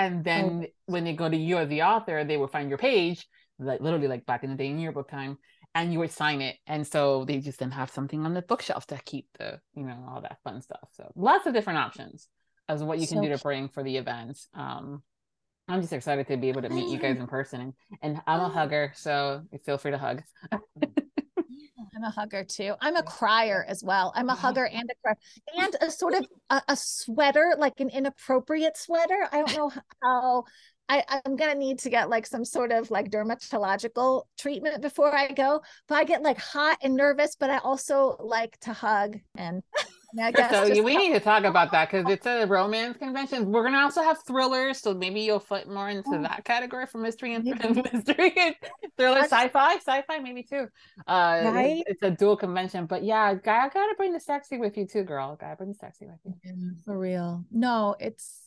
and then when they go to you as the author they will find your page like literally like back in the day in yearbook time and you would sign it and so they just then have something on the bookshelf to keep the you know all that fun stuff so lots of different options as what you can So do to bring for the event um I'm just excited to be able to meet you guys in person and, and I'm a Oh. hugger, so feel free to hug. I'm a hugger too. I'm a crier as well. I'm a mm-hmm. hugger and a crier and a sort of a, a sweater, like an inappropriate sweater. I don't know how I, I'm gonna need to get like some sort of like dermatological treatment before I go. But I get like hot and nervous, but I also like to hug and, and I guess so we need to talk about that because it's a romance convention. We're gonna also have thrillers, so maybe you'll fit more into Oh. that category for mystery and mystery and thriller, I sci-fi, sci-fi maybe too. Uh, it's- Right? it's, a dual convention, but yeah, I gotta bring the sexy with you too, girl. Gotta bring the sexy with you. Yeah, for real. No, it's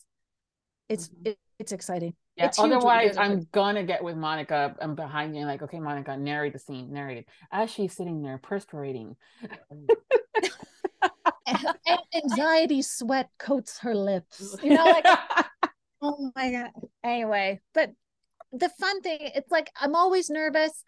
it's Mhm. it, it's exciting. Yeah. It's huge what you Otherwise, I'm gonna get with Monica. I'm behind you, and like, okay, Monica, narrate the scene, narrate it as she's sitting there perspirating. and, and anxiety sweat coats her lips. You know, like oh my god. Anyway, but the fun thing, it's like I'm always nervous,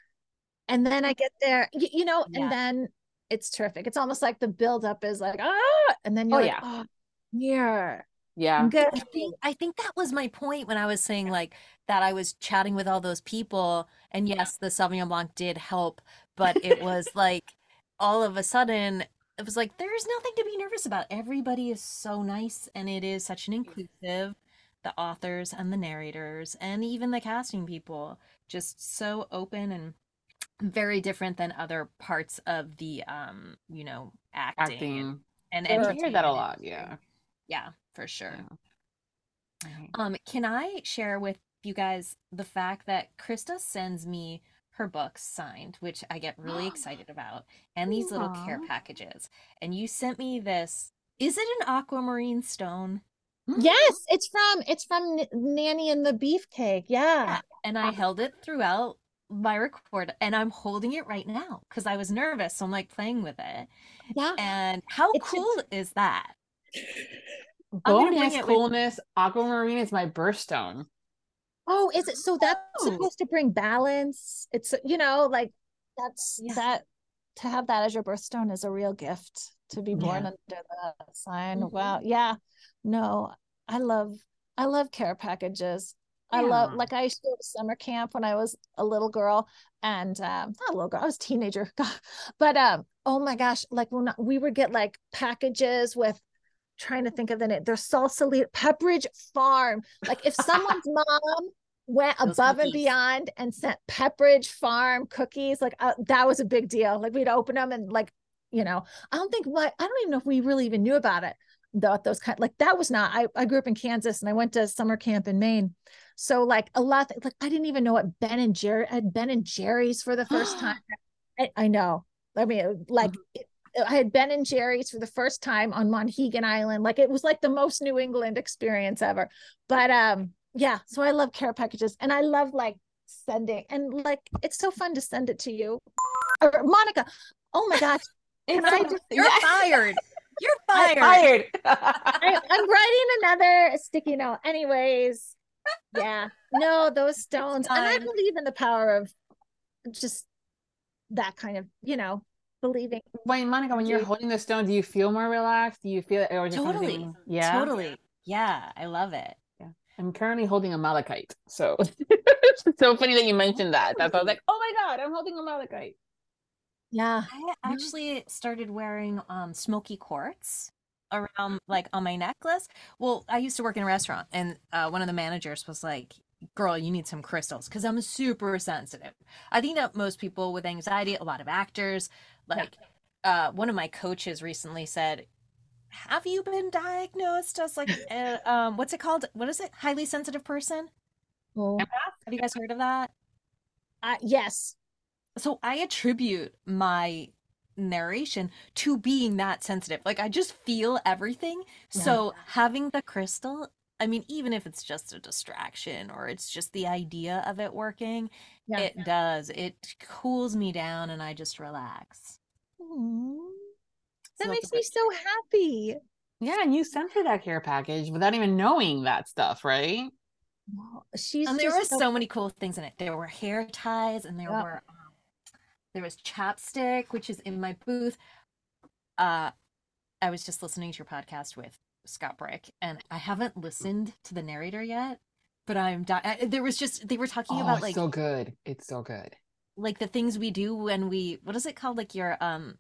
and then I get there, you, you know, Yeah. and then it's terrific. It's almost like the buildup is like ah, and then you're Oh, like, yeah. oh, here, Yeah. I'm good. I think I think that was my point when I was saying like that I was chatting with all those people and yes, the Sauvignon Blanc did help, but it was like all of a sudden it was like there's nothing to be nervous about. Everybody is so nice and it is such an inclusive the authors and the narrators and even the casting people just so open and very different than other parts of the um you know acting, Acting. and, and hear that a lot. Yeah. yeah for sure Yeah. Right. um, can I share with you guys the fact that Krista sends me her books signed, which I get really excited about, and these little care packages. And you sent me this. Is it an aquamarine stone? Yes, it's from it's from N- Nanny and the Beefcake. Yeah. And I held it throughout my record, and I'm holding it right now because I was nervous. So I'm like playing with it. Yeah. And how It's- cool is that? I'm gonna bring Bonus it with- coolness. Aquamarine is my birthstone. Oh, is it so that's Oh. supposed to bring balance? It's you know, like that's Yeah. that to have that as your birthstone is a real gift to be born Yeah. under that sign. Mhm. Wow. Yeah. No, I love I love care packages. I love like I used to go to summer camp when I was a little girl and um not a little girl, I was a teenager. But um oh my gosh, like when we would get like packages with trying to think of the name. There's salsa lead Pepperidge Farm. Like if someone's mom went Those above and beyond and sent Pepperidge Farm cookies, like uh, that was a big deal. Like we'd open them and like, you know, I don't think what I don't even know if we really even knew about it. Though those kind like that was not. I I grew up in Kansas and I went to summer camp in Maine. So like a lot like I didn't even know what Ben and Jerry had Ben and Jerry's for the first time. I, I know. I mean, like it- I had Ben and Jerry's for the first time on Monhegan Island. Like it was like the most New England experience ever. But um, yeah. So I love care packages, and I love like sending, and like it's so fun to send it to you, or Monica. Oh my gosh, Can I just- You're fired. You're I'm fired. fired. I, I'm writing another sticky note. Anyways, yeah. No, those stones, and I believe in the power of just that kind of, you know, believing. Wait, Monica, when you're holding the stone, do you feel more relaxed? Do you feel it, or just Totally. something? Yeah, Totally. Yeah, I love it. Yeah. I'm currently holding a malachite, so it's so funny that you mentioned that. That's why I was like, oh my god, I'm holding a malachite. Yeah. I actually started wearing um smoky quartz around like on my necklace. Well, I used to work in a restaurant and uh, one of the managers was like, "Girl, you need some crystals because I'm super sensitive." I think that most people with anxiety, a lot of actors, Yeah. like uh one of my coaches recently said, "Have you been diagnosed as like uh, um what's it called? What is it? Highly sensitive person?" Oh, Have you guys heard of that? uh, yes. so I attribute my narration to being that sensitive. Like I just feel everything. Yeah. So having the crystal, I mean, even if it's just a distraction or it's just the idea of it working, Yeah. it does. It cools me down and I just relax. Aw. That So makes me so happy. Yeah, and you sent her that care package without even knowing that stuff, right? Wow, She's and there were just so many cool things in it. There were hair ties, and there Yeah. were um, there was chapstick, which is in my booth. Uh, I was just listening to your podcast with Scott Brick, and I haven't listened to the narrator yet. But I'm di- I- there was just they were talking Oh, about it's like so good. It's so good. Like the things we do when we what is it called like your um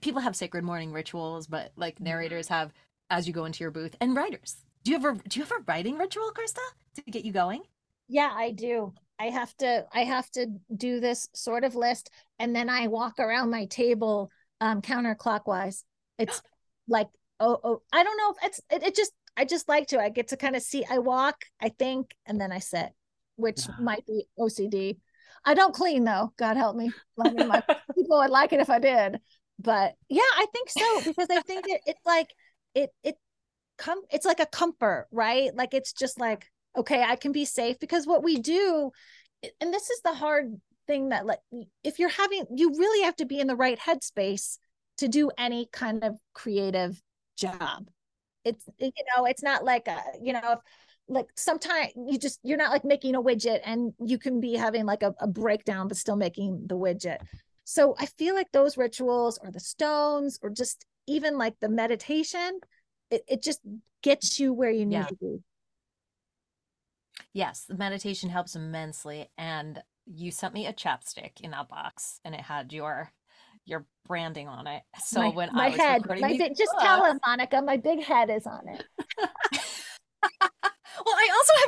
people have sacred morning rituals, but like narrators have as you go into your booth and writers. Do you ever do you have a writing ritual, Krista, to get you going? Yeah, I do. I have to I have to do this sort of list and then I walk around my table um counterclockwise. It's like oh oh I don't know if it's it, it just I just like to. I get to kind of see I walk, I think, and then I sit, which Yeah. might be OCD. I don't clean though. God help me. I mean, my people would like it if I did. But yeah, I think so because I think it, it's like it it come it's like a comfort, right? Like it's just like okay, I can be safe because what we do and this is the hard thing that like if you're having you really have to be in the right headspace to do any kind of creative job. It's you know, it's not like a, you know, if like sometimes you just you're not like making a widget and you can be having like a, a breakdown but still making the widget So I feel like those rituals or the stones or just even like the meditation, it, it just gets you where you need Yeah. to be. Yes, the meditation helps immensely. And you sent me a chapstick in that box and it had your your branding on it. So my, when my I was head, my these just tell him, Monica, my big head is on it.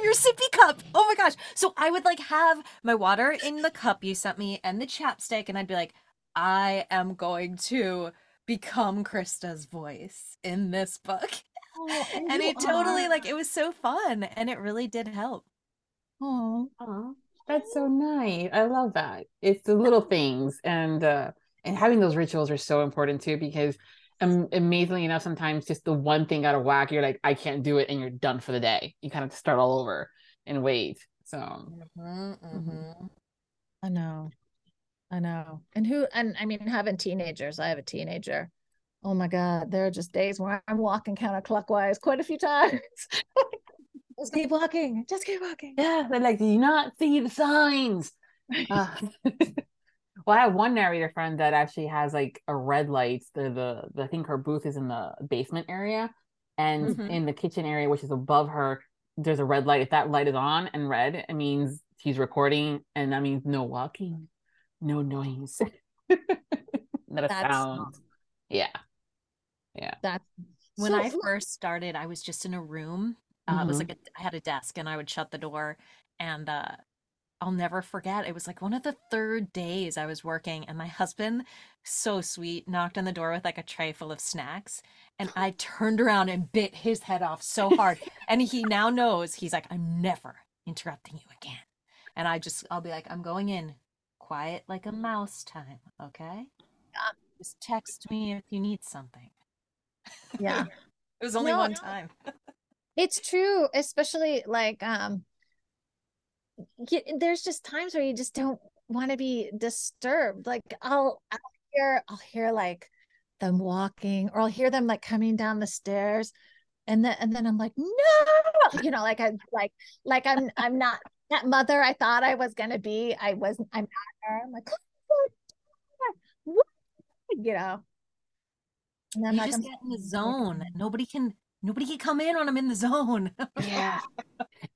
Your sippy cup. Oh my gosh. So I would like have my water in the cup you sent me and the chapstick, and I'd be like, I am going to become Krista's voice in this book. Oh, And you it totally are. like it was so fun and it really did help. Oh, that's so nice. I love that. It's the little things and uh and having those rituals are so important too because um, amazingly enough, sometimes just the one thing out of whack, you're like, I can't do it, and you're done for the day. You kind of start all over and wait. So Mm-hmm, I know. I know. And who, and I mean, having teenagers, I have a teenager. Oh my God, there are just days where I'm walking counterclockwise quite a few times. just keep walking, just keep walking. yeah, they're like, do you not see the signs? Uh, well, I have one narrator friend that actually has like a red light. The the, the I think her booth is in the basement area, and Mhm. in the kitchen area, which is above her, there's a red light. If that light is on and red, it means she's recording, and that means no walking, no noise, not a That's sound. Yeah, Yeah. That's When so I first started, I was just in a room. Uh, It was Mhm. like a, I had a desk and I would shut the door and uh I'll never forget. It was like one of the third days I was working, and my husband, so sweet, knocked on the door with like a tray full of snacks. And I turned around and bit his head off so hard. and he now knows he's like, I'm never interrupting you again. And I just, I'll be like, I'm going in quiet like a mouse time. Okay. Yeah. Just text me if you need something. yeah. It was only No, one no. time. It's true, especially like um y- there's just times where you just don't want to be disturbed. Like I'll I'll hear I'll hear like them walking or I'll hear them like coming down the stairs and then and then I'm like, no, you know, like I like like I'm I'm not that mother I thought I was gonna be. I wasn't I'm not her. I'm like, what? you know. And I'm You like, just I'm get in the zone. Nobody can, nobody can come in when I'm in the zone. yeah.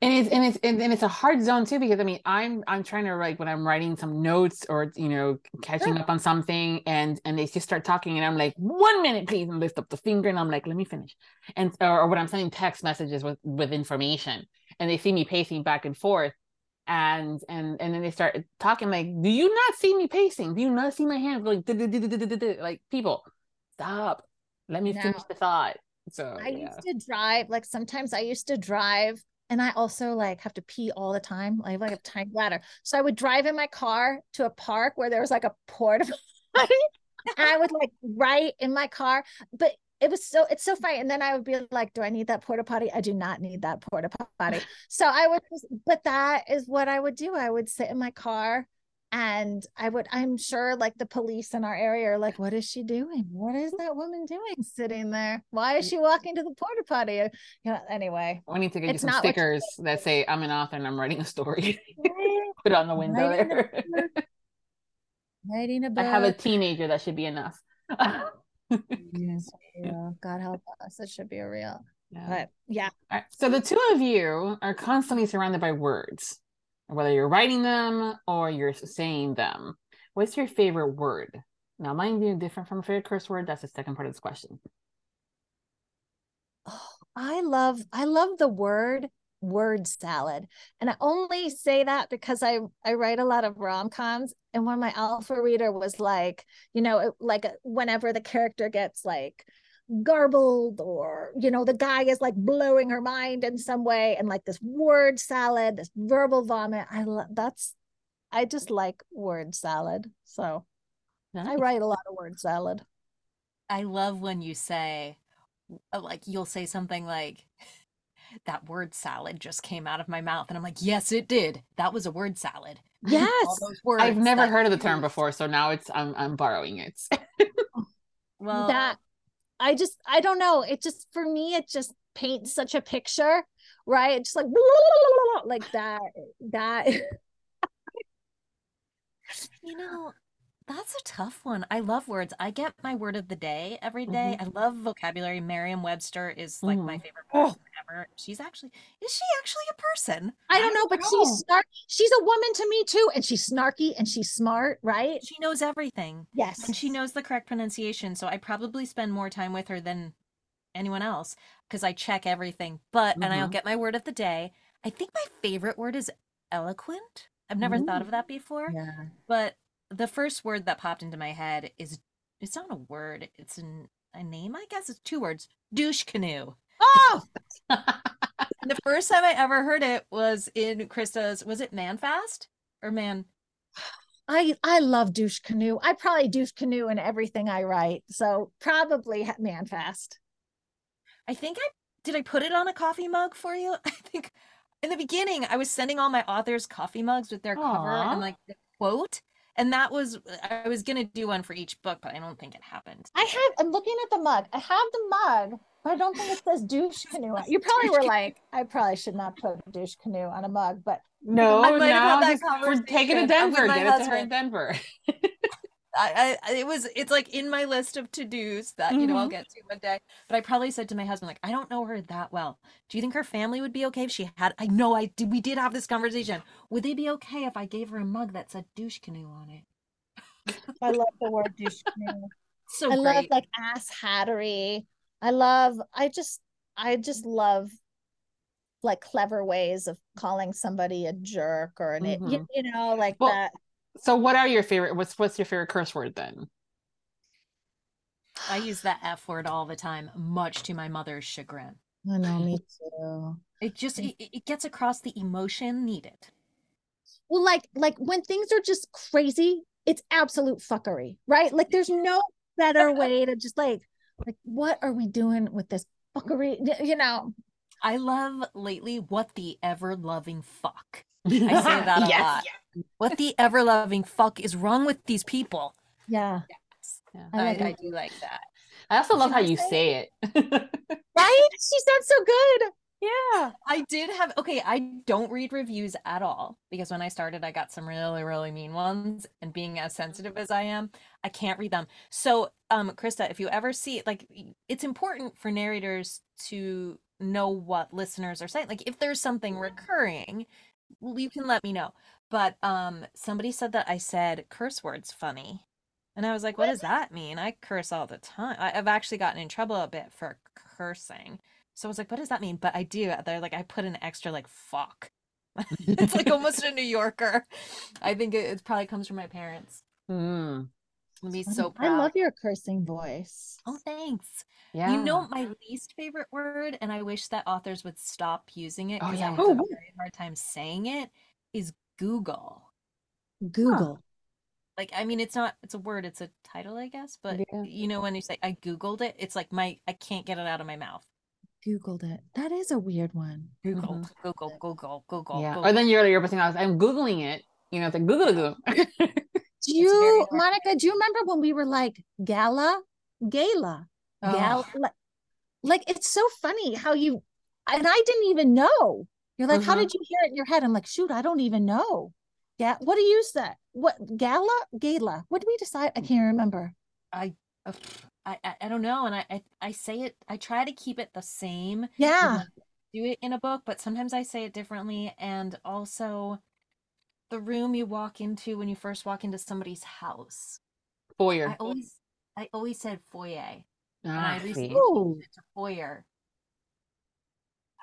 and it's and it's and, and it's a hard zone too because I mean I'm I'm trying to like when I'm writing some notes or you know catching Sure. up on something and and they just start talking and I'm like one minute please and lift up the finger and I'm like let me finish and or, or when I'm sending text messages with with information and they see me pacing back and forth and and and then they start talking like do you not see me pacing do you not see my hands going like people stop let me finish the thought so I yeah used to drive, like sometimes I used to drive and I also like have to pee all the time. I have like a tiny bladder. So I would drive in my car to a park where there was like a porta potty. and I would like write in my car. But it was so it's so funny. And then I would be like, Do I need that porta potty? I do not need that porta potty. So I would just, but that is what I would do. I would sit in my car and I would, I'm sure like the police in our area are like, what is she doing? What is that woman doing sitting there? Why is she walking to the porta potty? You know, anyway. I need to get you some stickers that say I'm an author and I'm writing a story. Put it on the window Writing there. Writing a I have a teenager. That should be enough. Yes, yeah, God help us. It should be a real. Yeah. But yeah, right, So the two of you are constantly surrounded by words, whether you're writing them or you're saying them. What's your favorite word? Now, mind you, different from favorite curse word. That's the second part of this question. Oh, I love I love the word word salad. And I only say that because I I write a lot of rom-coms and when my alpha reader was like, you know, like uh, whenever the character gets like garbled or you know the guy is like blowing her mind in some way and like this word salad, this verbal vomit. I love that's I just like word salad. So I write a lot of word salad. I love when you say, uh, like, you'll say something like, that word salad just came out of my mouth. And I'm like, yes, it did. That was a word salad. Yes. I've never heard of the term before, so now it's I'm I'm borrowing it. Well, that I just I don't know. It just for me it just paints such a picture, right? It's just like like that that you know, That's a tough one. I love words. I get my word of the day every day. I love vocabulary. Merriam-Webster is like my favorite Oh. ever. She's actually is she actually a person? I don't know, but know. she's snarky. She's a woman to me too, and she's snarky and she's smart, right? She knows everything. Yes. And she knows the correct pronunciation, so I probably spend more time with her than anyone else because I check everything. But and I'll Mhm. get my word of the day. I think my favorite word is eloquent. I've never thought of that before. Yeah. But the first word that popped into my head is it's not a word, it's an, a name, I guess. It's two words. Douche canoe. Oh, the first time I ever heard it was in Krista's was it Manfast? Or Man I I love douche canoe. I probably douche canoe in everything I write. So probably ha- man fast. I think I did I put it on a coffee mug for you? I think in the beginning I was sending all my authors coffee mugs with their cover and like the quote. And that was I was gonna do one for each book, but I don't think it happened. I have. I'm looking at the mug. I have the mug, but I don't think it says douche canoe. on- You probably were like, I probably should not put douche canoe on a mug, but No, I might have had no, that just- we're taking it to conversation with Denver. my Get it to her in. Denver. I, I it was it's like in my list of to dos that you know I'll Mhm. get to one day. But I probably said to my husband like I don't know her that well. Do you think her family would be okay if she had? I know I did. We did have this conversation. Would they be okay if I gave her a mug that said douche canoe on it? I love the word douche canoe. So I great. love like ass hattery. I love. I just. I just love like clever ways of calling somebody a jerk or an it, you, you know like Well, that. So, what are your favorite? What's what's your favorite curse word then? I use that F word all the time, much to my mother's chagrin. I know, me too. It just it, it gets across the emotion needed. Well, like like when things are just crazy, it's absolute fuckery, right? Like there's no better way to just like like what are we doing with this fuckery? You know, I love lately what the ever loving fuck. I say that a Yes, lot. What the ever loving fuck is wrong with these people? yeah, Yeah. I I, like I, it. do like that. I also love how you say say it. right? She said so good. yeah. I did have okay, I don't read reviews at all because when I started I got some really really mean ones and being as sensitive as I am, I can't read them. So, um Krista, if you ever see like it's important for narrators to know what listeners are saying. Like if there's something recurring, well, you can let me know. But um somebody said that I said curse words funny. And I was like, what does that mean? I curse all the time. I, I've actually gotten in trouble a bit for cursing. So I was like, what does that mean? But I do. They're like, I put an extra like fuck. it's like almost a New Yorker. I think it, it probably comes from my parents. Mm, I'd be so I love your cursing voice. Oh, thanks. yeah. You know my least favorite word, and I wish that authors would stop using it Oh, because yeah. I have Oh, a very hard time saying it. Is Google. Google. Like, I mean, it's not. It's a word. It's a title, I guess. But Yeah. you know, when you say I Googled it, it's like my I can't get it out of my mouth. Googled it. That is a weird one. Google, Mhm. Google, Google, Google. yeah. Google. Or then you're you're putting out. I'm googling it. You know, it's like Google Google. Do you. Monica, do you remember when we were like gala? Gala. Oh. Gal like, like it's so funny how you and I didn't even know. You're like, how Uh-huh. did you hear it in your head? I'm like, shoot, I don't even know. Yeah, what do you say? What gala? Gala. What did we decide? I can't remember. I, uh, I, I, I don't know, and I, I, I say it. I try to keep it the same. Yeah. do it in a book, but sometimes I say it differently. And also, the room you walk into when you first walk into somebody's house. Foyer. I always, I always said foyer, and Ah, I see. recently Ooh. changed it to foyer.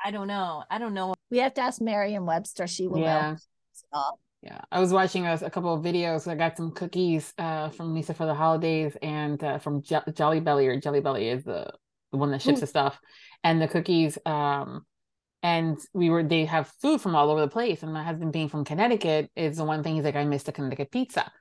I don't know. I don't know. We have to ask Merriam Webster. She will Yeah. know. Yeah, I was watching a, a couple of videos. I got some cookies uh, from Lisa for the holidays, and uh, from jo- Jolly Belly or Jelly Belly is the the one that ships Ooh. the stuff, and the cookies. Um, and we were they have food from all over the place. And my husband, being from Connecticut, is the one thing he's like, I miss the Connecticut pizza.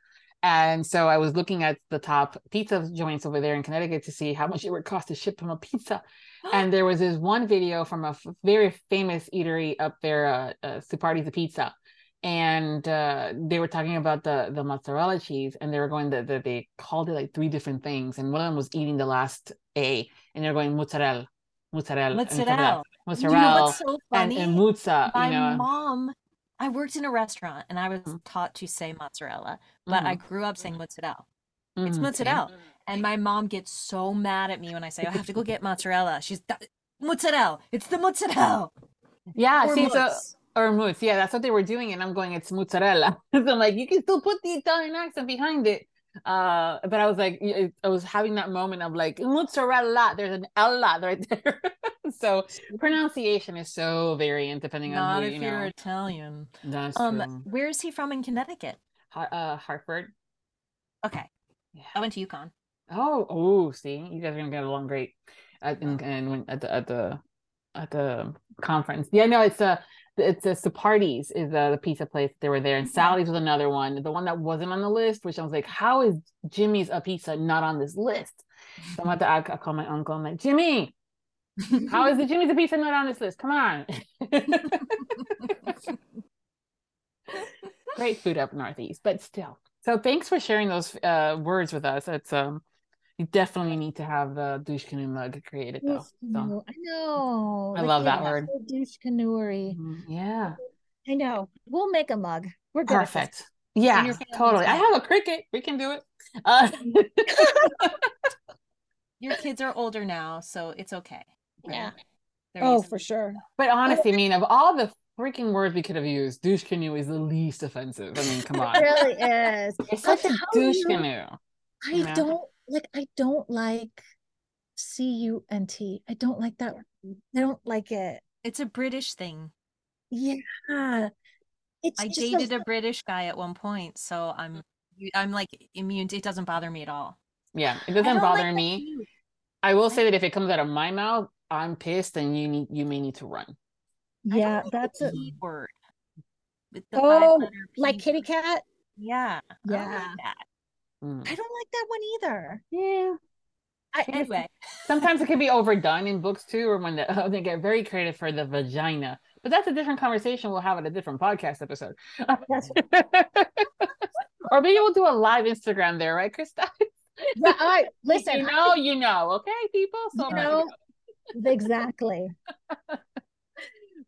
And so I was looking at the top pizza joints over there in Connecticut to see how much it would cost to ship him a pizza. and there was this one video from a f- very famous eatery up there, uh, uh Zuppardi's Pizza, and uh, they were talking about the the mozzarella cheese, and they were going that the, they called it like three different things, and one of them was eating the last A, and they're going mozzarella, mozzarella, and stuff like that. Mozzarella. You know mozzarella, what's so and, funny? and muzza, My you know. mom, I worked in a restaurant and I was Mhm. taught to say mozzarella, but I Mhm. grew up saying mozzarella. It's Mhm, mozzarella. And my mom gets so mad at me when I say I have to go get mozzarella. She's "That- mozzarella. It's the mozzarella. Yeah, Or see, so or mousse. Yeah, that's what they were doing, and I'm going, it's mozzarella. so I'm like, you can still put the Italian accent behind it. Uh, but I was like, I was having that moment of like mozzarella. There's an Ella right there. so pronunciation is so variant depending on Not who if you you're know. Italian. That's Um, true. where is he from in Connecticut? Uh, Hartford. Okay, Yeah. I went to UConn. Oh, oh, see, you guys are gonna get along great at and, and when at the at the at the conference. Yeah, no, it's a it's a Zuppardi's is uh, the pizza place they were there, and Sally's was another one, the one that wasn't on the list, which I was like, how is Jimmy's a pizza not on this list? So I'm about to I, I call my uncle. I'm like, Jimmy, how is the Jimmy's a pizza not on this list? Come on. Great food up northeast, but still. So thanks for sharing those uh, words with us. It's um, you definitely need to have the douche canoe mug created though. So. I know. I like love the that word. actual Douche canoery. Mhm, yeah, I know. We'll make a mug. We're good. perfect. Yeah, totally. I have a Cricut. We can do it. Uh, Your kids are older now, so it's okay. right? Yeah. They're Oh, for sure. but honestly, I mean, of all the freaking words we could have used, douche canoe is the least offensive. I mean, come on. It really is. It's But such a douche you- canoe. I you know? don't like I don't like C U N T. I don't like that. word. I don't like it. It's a British thing. Yeah. It's I dated so- a British guy at one point, so I'm I'm like immune. It doesn't bother me at all. Yeah, it doesn't bother like me. I will say that if it comes out of my mouth, I'm pissed, and you need you may need to run. Yeah, like that's a word. With the Oh, five-letter like kitty cat. Yeah. I like Yeah. that. Mm. I don't like that one either. Yeah. I, Anyway, Sometimes it can be overdone in books too, or when the, they get very creative for the vagina. But that's a different conversation we'll have at a different podcast episode. Or maybe we'll do a live Instagram there, right, Krista? yeah, I listen. you I know, you know, okay, people. So You know- exactly.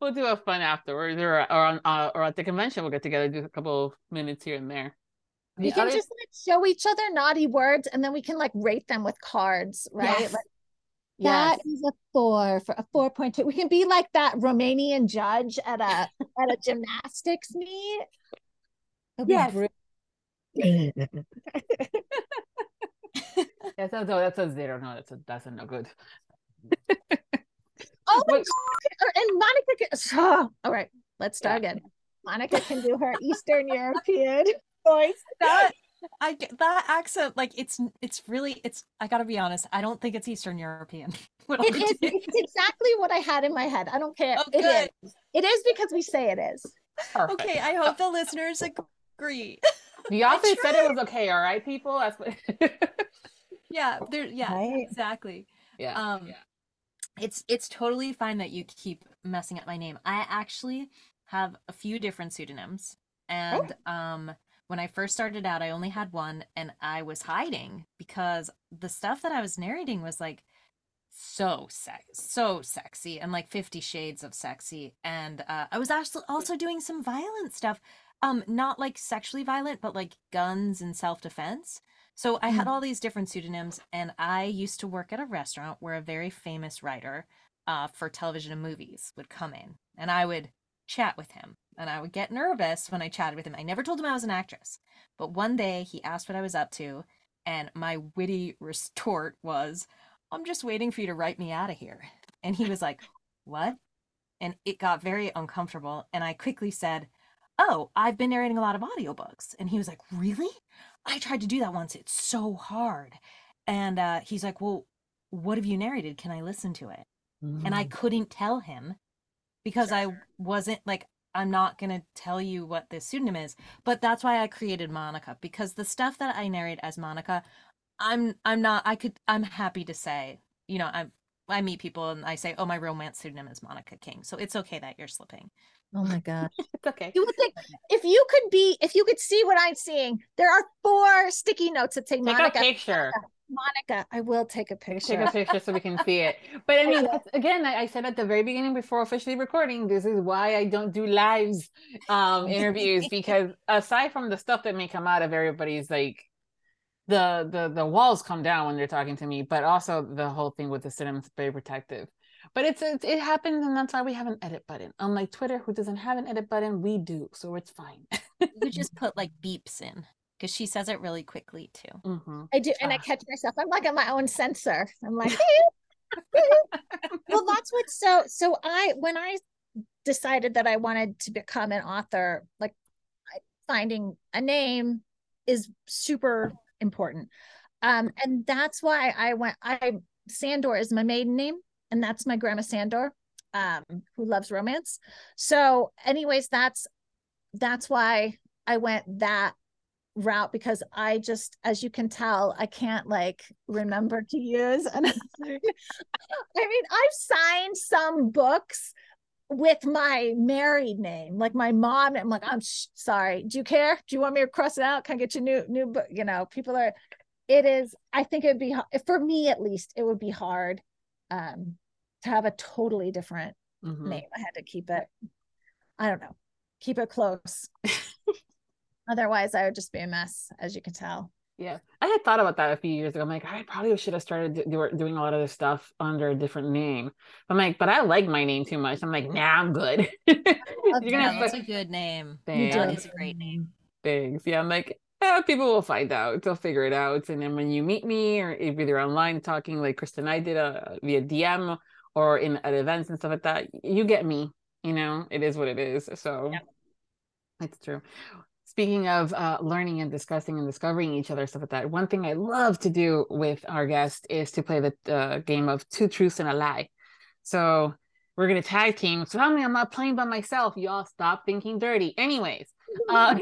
we'll do a fun afterwards, or or on uh, or at the convention we'll get together, do a couple of minutes here and there. We The can other- just like show each other naughty words and then we can like rate them with cards, right? Yes. Like, yes. That is a four for a four point two. We can be like that Romanian judge at a at a gymnastics meet. Yes. brilliant. That's a, that's a zero. No, that's a that's a no good. Oh my God. And Monica can, oh, all right, let's start again. Monica can do her Eastern European voice. that I get that accent, like it's it's really it's. I gotta be honest. I don't think it's Eastern European. what It doing. it's exactly what I had in my head. I don't care. Oh, It good. is. It is because we say it is. Perfect. Okay, I hope the listeners agree. The author said it was okay. All right, people. That's what. yeah, there. Yeah, Right. exactly. yeah. Um, it's it's totally fine that you keep messing up my name. I actually have a few different pseudonyms, and um, when I first started out, I only had one, and I was hiding because the stuff that I was narrating was like so sex so sexy and like 50 shades of sexy. And uh, i was actually also doing some violent stuff um not like sexually violent but like guns and self-defense. So i had all these different pseudonyms and i used to work at a restaurant where a very famous writer uh, for television and movies would come in and i would chat with him and i would get nervous when i chatted with him i never told him i was an actress but one day he asked what i was up to and my witty retort was I'm just waiting for you to write me out of here. And he was like, What? And it got very uncomfortable. And I quickly said, Oh, I've been narrating a lot of audiobooks. And he was like, Really? I tried to do that once. It's so hard. And uh, he's like, Well, what have you narrated? Can I listen to it? And I Mm. couldn't tell him because I wasn't like, I'm not going to tell you what this pseudonym is. But that's why I created Monica because the stuff that I narrate as Monica, I'm I'm not I could I'm happy to say, you know, I I meet people and I say, "Oh, my romance pseudonym is Monica King." So it's okay that you're slipping. Oh my god. it's okay. You would think if you could be if you could see what I'm seeing, there are four sticky notes that say Take Monica. a picture. Monica, I will take a picture. Take a picture so we can see it. But I mean, that's, again, I, I said at the very beginning before officially recording, this is why I don't do lives um interviews because aside from the stuff that may come out of everybody's like the the the walls come down when they're talking to me, but also the whole thing with the synonyms very protective. But it's, it's it happens, and that's why we have an edit button. Unlike Twitter, who doesn't have an edit button, we do, so it's fine. you just put like beeps in because she says it really quickly too. Mm-hmm. I do, and I catch myself. I'm like on my own censor. I'm like, well, that's what. so. So I, when I decided that I wanted to become an author, like finding a name is super important, um, and that's why I went. I Sandor is my maiden name, and that's my grandma Sandor, um, who loves romance. So, anyways, that's that's why I went that route because I just, as you can tell, I can't like remember to use. I mean, I've signed some books with my married name, like my mom. I'm like, I'm sh- sorry. Do you care? Do you want me to cross it out? Can I get you new new book? You know, people are. It is. I think it'd be for me at least. It would be hard um, to have a totally different mm-hmm. name. I had to keep it. I don't know. Keep it close. Otherwise, I would just be a mess, as you can tell. Yeah, I had thought about that a few years ago. I'm like, I probably should have started do, doing a lot of this stuff under a different name. I'm like, but I like my name too much. I'm like, nah, I'm good. You're gonna. That's a good name. Thanks. Is a great name. Thanks. Yeah, I'm like, yeah, people will find out. They'll figure it out. And then when you meet me, or if you're online talking like Krista and I did uh, via DM or in at events and stuff like that, you get me. You know, it is what it is. So. It's true speaking of uh, learning and discussing and discovering each other stuff like that one thing i love to do with our guest is to play the uh, game of two truths and a lie. So we're gonna tag team so tell me i'm not playing by myself. Y'all stop thinking dirty. Anyways uh,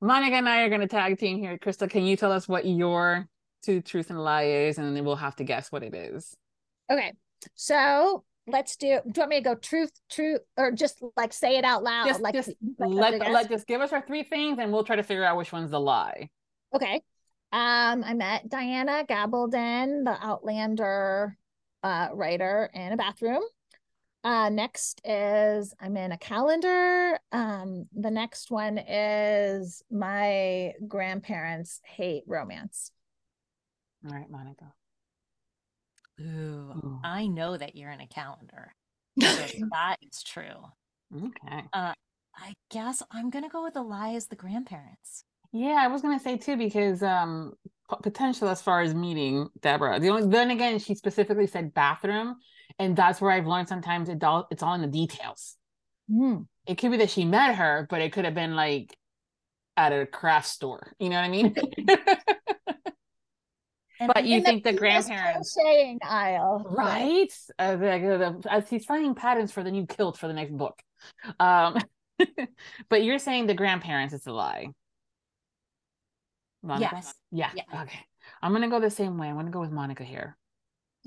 monica and i are gonna tag team here. Krista can you tell us what your two truths and a lie is and then we'll have to guess what it is. Okay so let's do do you want me to go truth truth or just like say it out loud just, like, just let, let just give us our three things and we'll try to figure out which one's the lie. Okay. Um i met diana gabaldon the outlander uh writer in a bathroom. Uh next is i'm in a calendar. Um the next one is my grandparents hate romance. All right monica Ooh, Ooh. I know that you're in a calendar. So that is true. Okay. Uh, I guess I'm gonna go with the lie as the grandparents. Yeah, I was gonna say too because um potential as far as meeting Deborah. The only then again she specifically said bathroom, and that's where I've learned sometimes it all it's all in the details. Mm. It could be that she met her, but it could have been like at a craft store. You know what I mean? And but you think the, grandparents saying aisle, right? Uh, the, the, as he's finding patterns for the new kilt for the next book. Um, but you're saying the grandparents is a lie. Monica? Yes. Yeah. yeah. Okay. I'm gonna go the same way. I'm gonna go with Monica here.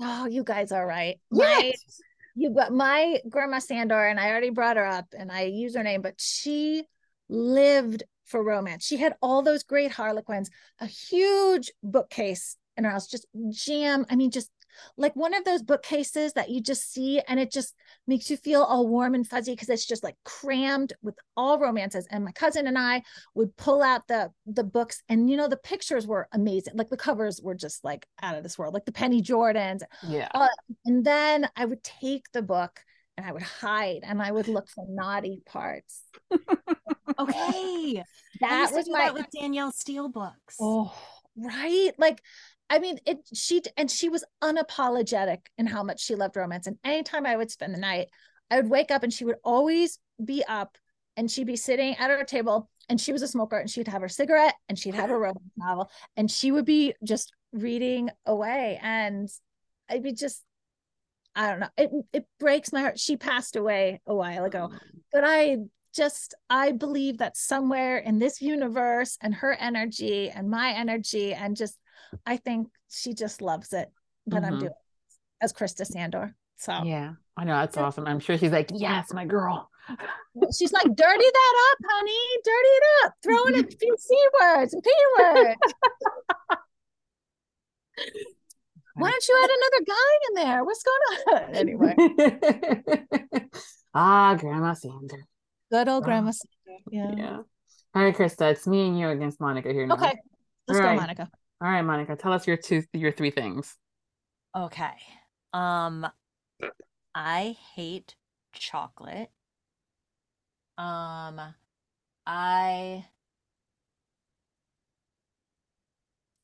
Oh, you guys are right. My, yes. you got my grandma Sandor, and I already brought her up, and I use her name, but she lived for romance. She had all those great Harlequins, a huge bookcase in our house, just jam. I mean, just like one of those bookcases that you just see and it just makes you feel all warm and fuzzy because it's just like crammed with all romances. And my cousin and i would pull out the the books and you know the pictures were amazing. Like the covers were just like out of this world like the penny jordans. Yeah. Uh, and then i would take the book and i would hide and i would look for naughty parts. Okay. That was my that with danielle steel books. Oh right? Like I mean, it she and she was unapologetic in how much she loved romance. And anytime I would spend the night, I would wake up and she would always be up and she'd be sitting at her table and she was a smoker and she'd have her cigarette and she'd have a romance novel and she would be just reading away. And I'd be just I don't know. It it breaks my heart. She passed away a while ago. Mm. But I just I believe that somewhere in this universe and her energy and my energy and just I think she just loves it that mm-hmm. I'm doing as Krista Sandor. So yeah, I know that's awesome. I'm sure she's like, yes, my girl. She's like, dirty that up, honey. Dirty it up. Throw in a few C words and P words. Why don't you add another guy in there? What's going on? Anyway. ah, Grandma Sandor. Good old Grandma Sandor. Yeah. Yeah. All right, Krista, it's me and you against Monica here now. Okay. Let's All go, right. Monica. All right, Monica, tell us your two, your three things. Okay. Um I hate chocolate. Um I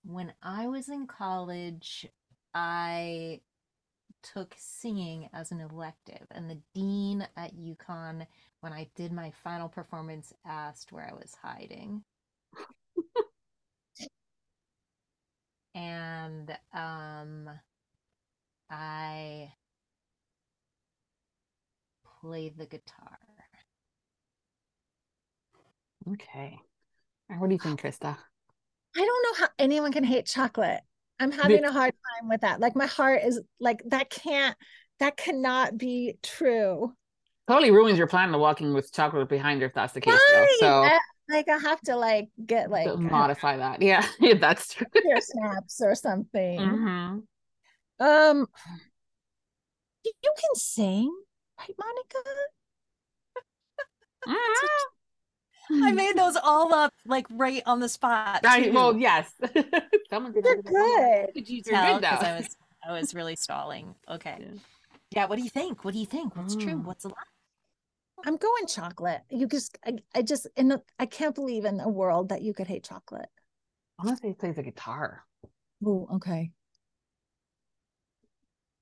when I was in college, I took singing as an elective and the dean at UConn when I did my final performance asked where I was hiding. And um I play the guitar. Okay. What do you think, Krista? I don't know how anyone can hate chocolate. I'm having a hard time with that. Like my heart is like that can't that cannot be true. Totally ruins your plan of walking with chocolate behind her if that's the case. though. Right. So I- like I have to like get like to uh, modify that. Yeah, yeah, that's true. ear snaps or something. Mhm. Um you you can sing, right, Monica? Mhm. I made those all up like right on the spot. Right, too. well, yes. Someone did You're good. Could you tell? good, Because. I was I was really stalling. Okay. Yeah. Yeah, what do you think? What do you think? What's true? Mm. What's a lie? I'm going chocolate. You just I, I just in the, I can't believe in a world that you could hate chocolate. I want to say he plays the guitar. Oh, okay.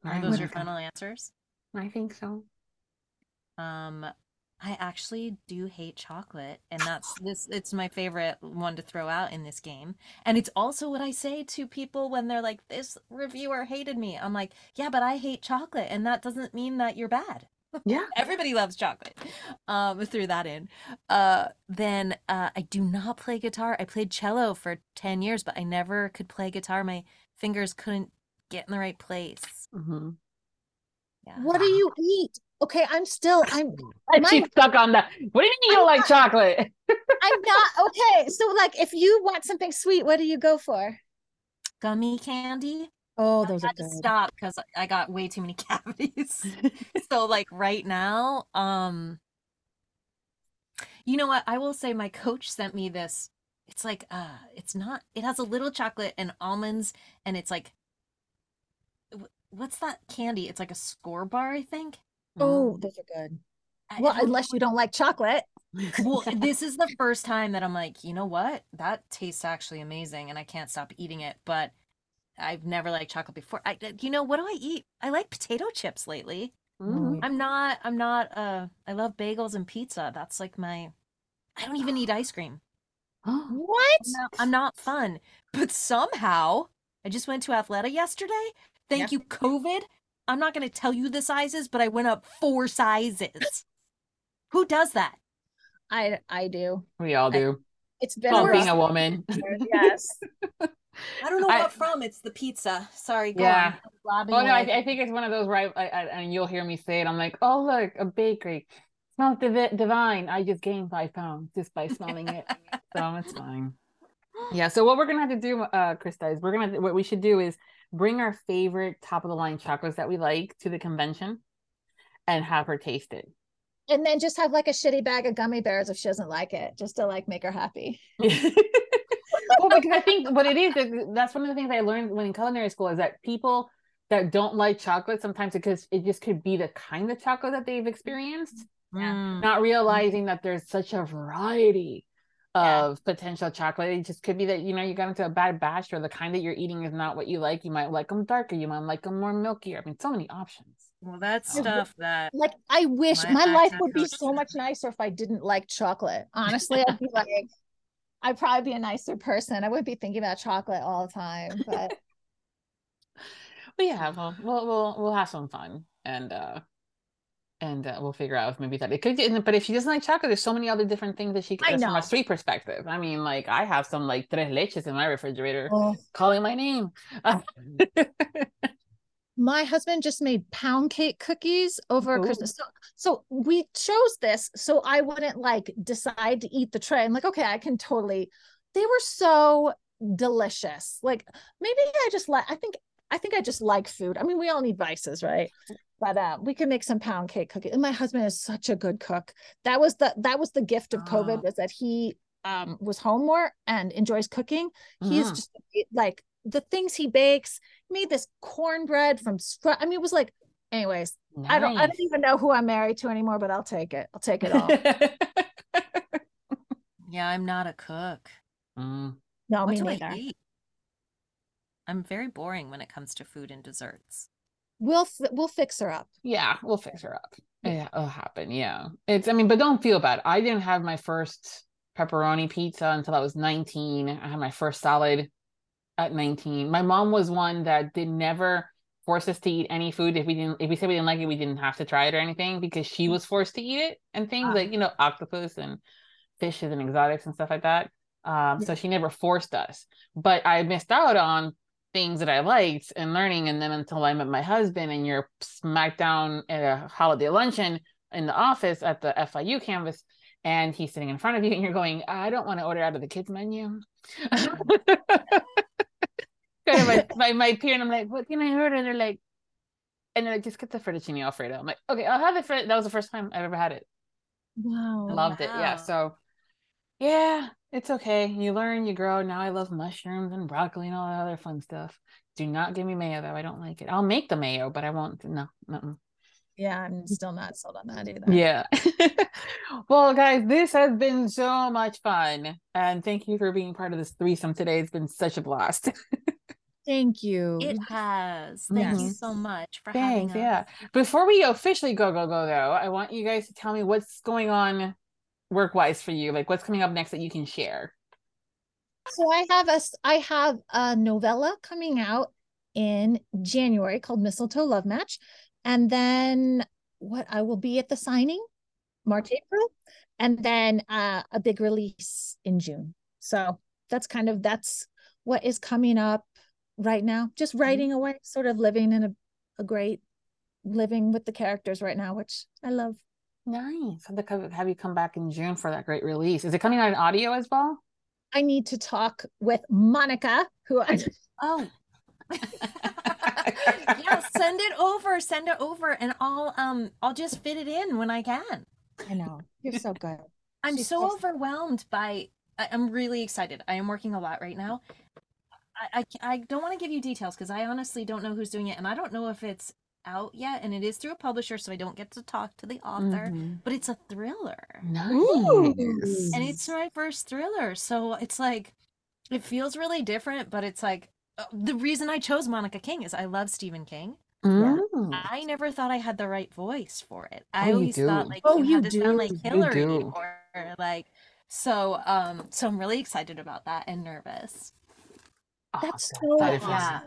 Are right, those your Monica. final answers? I think so. Um, I actually do hate chocolate, and that's this. It's my favorite one to throw out in this game, and it's also what I say to people when they're like, "This reviewer hated me." I'm like, "Yeah, but I hate chocolate, and that doesn't mean that you're bad." Yeah. Everybody loves chocolate. Um, threw that in. Uh, then uh, I do not play guitar. I played cello for ten years, but I never could play guitar. My fingers couldn't get in the right place. Mm-hmm. Yeah. What do you eat? Okay, I'm still I'm And My- she's stuck on that. What do you mean you don't like chocolate? I'm not okay. So like if you want something sweet, what do you go for? Gummy candy. Oh, those are I had to good. stop because I got way too many cavities. so like right now, um, you know what? I will say my coach sent me this. It's like uh, it's not. It has a little chocolate and almonds, and it's like, what's that candy? It's like a Skor bar, I think. Oh, those are good. I- Well, unless you don't like chocolate. well, this is the first time that I'm like, you know what? That tastes actually amazing, and I can't stop eating it. But I've never liked chocolate before. I, you know, what do I eat? I like potato chips lately. Mhm. I'm not. I'm not. Uh, I love bagels and pizza. That's like my. I don't even eat ice cream. What? I'm not, I'm not fun. But somehow, I just went to Athleta yesterday. Thank you, COVID. I'm not going to tell you the sizes, but I went up four sizes. Who does that? I I do. we all do. It's been Well, a being a woman. yes. I don't know I- what from. It's the pizza. Sorry, go Yeah. on. I'm Oh no, I, away. I think it's one of those right, I, I, and you'll hear me say it. I'm like, oh look, a bakery smells divi- divine. I just gained five pounds just by smelling it, so it's fine. Yeah. So what we're gonna have to do, uh, Krista, is we're gonna what we should do is bring our favorite top of the line chocolates that we like to the convention, and have her taste it. And then just have like a shitty bag of gummy bears if she doesn't like it, just to like make her happy. well, because I think what it is, is that's one of the things I learned when in culinary school is that people that don't like chocolate sometimes because it just could be the kind of chocolate that they've experienced, Mm. not realizing that there's such a variety Yeah. of potential chocolate. It just could be that you know you got into a bad batch or the kind that you're eating is not what you like. You might like them darker. You might like them more milkier. I mean, so many options. Well, that's Oh. stuff that Like I wish My my, life would be so much nicer if I didn't like chocolate. Honestly, I'd be like, I'd probably be a nicer person. I wouldn't be thinking about chocolate all the time. But But yeah, well, we'll we'll we'll have some fun and uh and uh, we'll figure out if maybe that it could. But if she doesn't like chocolate, there's so many other different things that she can from a sweet perspective. I mean, like I have some like tres leches in my refrigerator oh, calling my name. My husband just made pound cake cookies over Ooh. Christmas. So, so we chose this so I wouldn't like decide to eat the tray. I'm like, okay, I can totally. They were so delicious. Like maybe I just like. I think I think I just like food. I mean, we all need vices, right? But uh, we can make some pound cake cookies. And my husband is such a good cook. That was the that was the gift of. COVID was that he um was home more and enjoys cooking. He's Mhm. just like the things he bakes. He made this cornbread from scratch. I mean, it was like, anyways. I don't. I don't even know who I'm married to anymore, but I'll take it. I'll take it all. Yeah, I'm not a cook. Mm. No, what me do neither. I eat? I'm very boring when it comes to food and desserts. We'll fi- we'll fix her up. Yeah, we'll fix her up. Yeah, it'll happen. Yeah. It's, I mean, but don't feel bad. I didn't have my first pepperoni pizza until I was 19. I had my first salad at 19. My mom was one that did never force us to eat any food. If we didn't, if we said we didn't like it, we didn't have to try it or anything because she was forced to eat it and things Ah. like, you know, octopus and fishes and exotics and stuff like that. Um, so she never forced us. But I missed out on things that I liked and learning. And then until I met my husband and you're smack down at a holiday luncheon in the office at the FIU campus, and he's sitting in front of you, and you're going, I don't want to order out of the kids menu. kind of my, my, my peer, and I'm like, what can I order? And they're like, and they're like, just get the fettuccine alfredo. I'm like, okay, I'll have the frit. That was the first time I've ever had it. Wow. Loved it. Yeah. So, yeah, it's okay. You learn, you grow. Now I love mushrooms and broccoli and all that other fun stuff. Do not give me mayo though. I don't like it. I'll make the mayo, but I won't. No. uh-uh. Yeah, I'm still not sold on that either. Yeah. well, guys, this has been so much fun. And thank you for being part of this threesome today. It's been such a blast. Thank you. It has. Thank you so much for Thanks. having Yeah. Before we officially go, go, go, though, I want you guys to tell me what's going on work wise for you. Like, what's coming up next that you can share? So I have a I have a novella coming out in January called Mistletoe Love Match, and then what I will be at the signing March April, and then uh, a big release in June. So that's kind of that's what is coming up right now. Just writing away, sort of living in a a great living with the characters right now, which I love. Nice. Have, have you come back in June for that great release? Is it coming out in audio as well? I need to talk with Monica, who I Oh. yeah, send it over. Send it over and I'll um I'll just fit it in when I can. I know you're so good. I'm She's so so- overwhelmed by I'm really excited. I am working a lot right now. I I, I don't want to give you details because I honestly don't know who's doing it and I don't know if it's out yet and it is through a publisher so I don't get to talk to the author, Mhm. but it's a thriller. Nice. Ooh. and it's my first thriller so it's like it feels really different but it's like uh, the reason i chose monica king is i love stephen king Mm. i never thought i had the right voice for it i Oh, you always thought like Oh, you, you had to sound like. You hillary do. or like so um so i'm really excited about that and nervous That's so That is awesome. yeah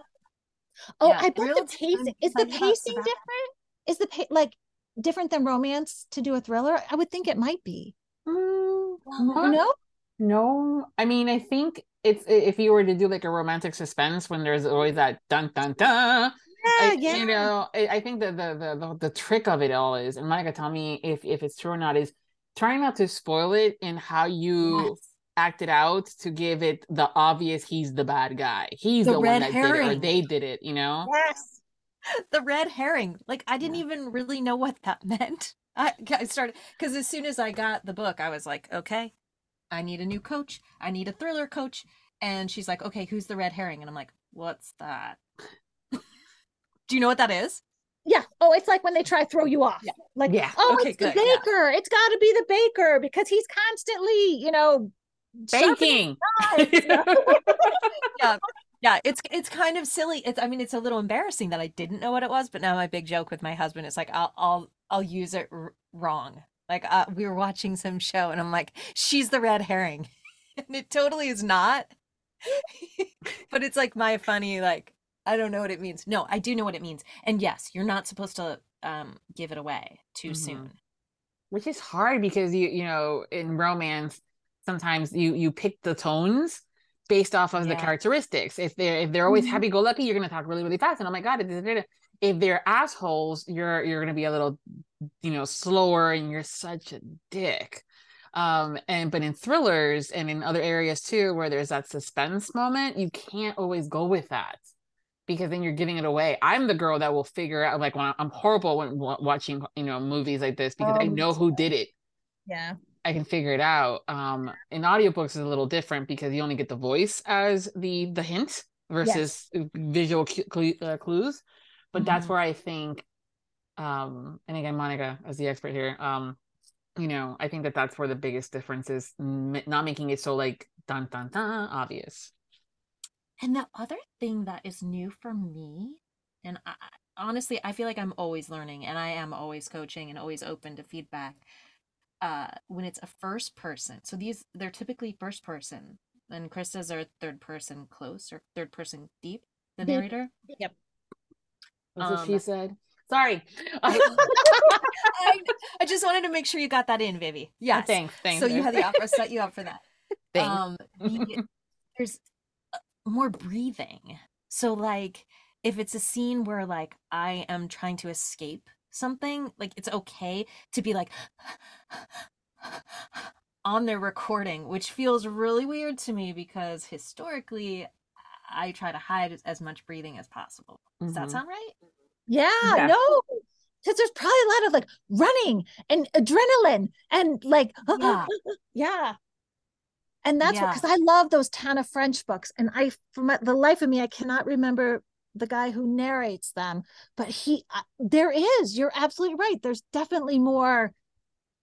Oh, Yeah, I bet the pacing is the pacing different? Is the pa- like different than romance to do a thriller? I would think it might be. Mm, Well, not- No, I mean, I think it's if you were to do like a romantic suspense when there's always that dun dun dun. Yeah, I, You know, I, I think that the, the the the trick of it all is, and Monica, tell me if if it's true or not, is trying not to spoil it in how you yes. Act it out to give it the obvious he's the bad guy. He's The the, red one that did it, or they did it. You know. Yes. the red herring like i didn't Yeah. even really know what that meant i, I started because as soon as i got the book i was like okay i need a new coach i need a thriller coach and she's like okay who's the red herring and i'm like what's that do you know what that is Yeah. Oh, it's like when they try to throw you off. Yeah. Like, Yeah. oh, Okay, it's the good, yeah. baker. It's got to be the baker because he's constantly, you know, sharpening Baking. yeah. yeah it's it's kind of silly. It's i mean it's a little embarrassing that i didn't know what it was but now my big joke with my husband is like i'll i'll i'll use it r- wrong. Like uh, we were watching some show and i'm like she's the red herring. And it totally is not. But it's like my funny like i don't know what it means. No i do know what it means. And yes you're not supposed to um give it away too Mhm. soon. Which is hard because you you know in romance sometimes you you pick the tones based off of the characteristics. If they're if they're always Mhm. happy-go-lucky you're going to talk really really fast. And oh my god if they're assholes you're you're going to be a little you know slower and you're such a dick. Um and but in thrillers and in other areas too where there's that suspense moment you can't always go with that because then you're giving it away. I'm the girl that will figure out like when i'm horrible when wa- watching you know movies like this because i Oh, know who did it. Yeah. I can figure it out. Um, in audiobooks is a little different because you only get the voice as the the hint versus yes. visual cl- uh, clues. But mm-hmm. that's where I think, um, and again, Monica as the expert here, um, you know, I think that that's where the biggest difference is, m- not making it so like dun dun dun obvious. And the other thing that is new for me, and I, honestly, I feel like I'm always learning and I am always coaching and always open to feedback. Uh, when it's a first person, so these they're typically first person, and Krista's are third person close or third person deep. The narrator. Yep. That's um, what she um, said. Sorry. I, I, just wanted to make sure you got that in, Vivi. Yeah. Oh, thanks. Thanks. So you had the opera set you up for that. Thanks. Um, there's uh, more breathing. So like if it's a scene where like I am trying to escape something, like it's okay to be like on their recording, which feels really weird to me because historically I try to hide as much breathing as possible. Does mm-hmm. that sound right? Yeah, yeah. no. Because there's probably a lot of like running and adrenaline and like yeah. yeah and that's yeah. because I love those Tana French books, and I, for my, the life of me, I cannot remember the guy who narrates them, but he, uh, there is. You're absolutely right. There's definitely more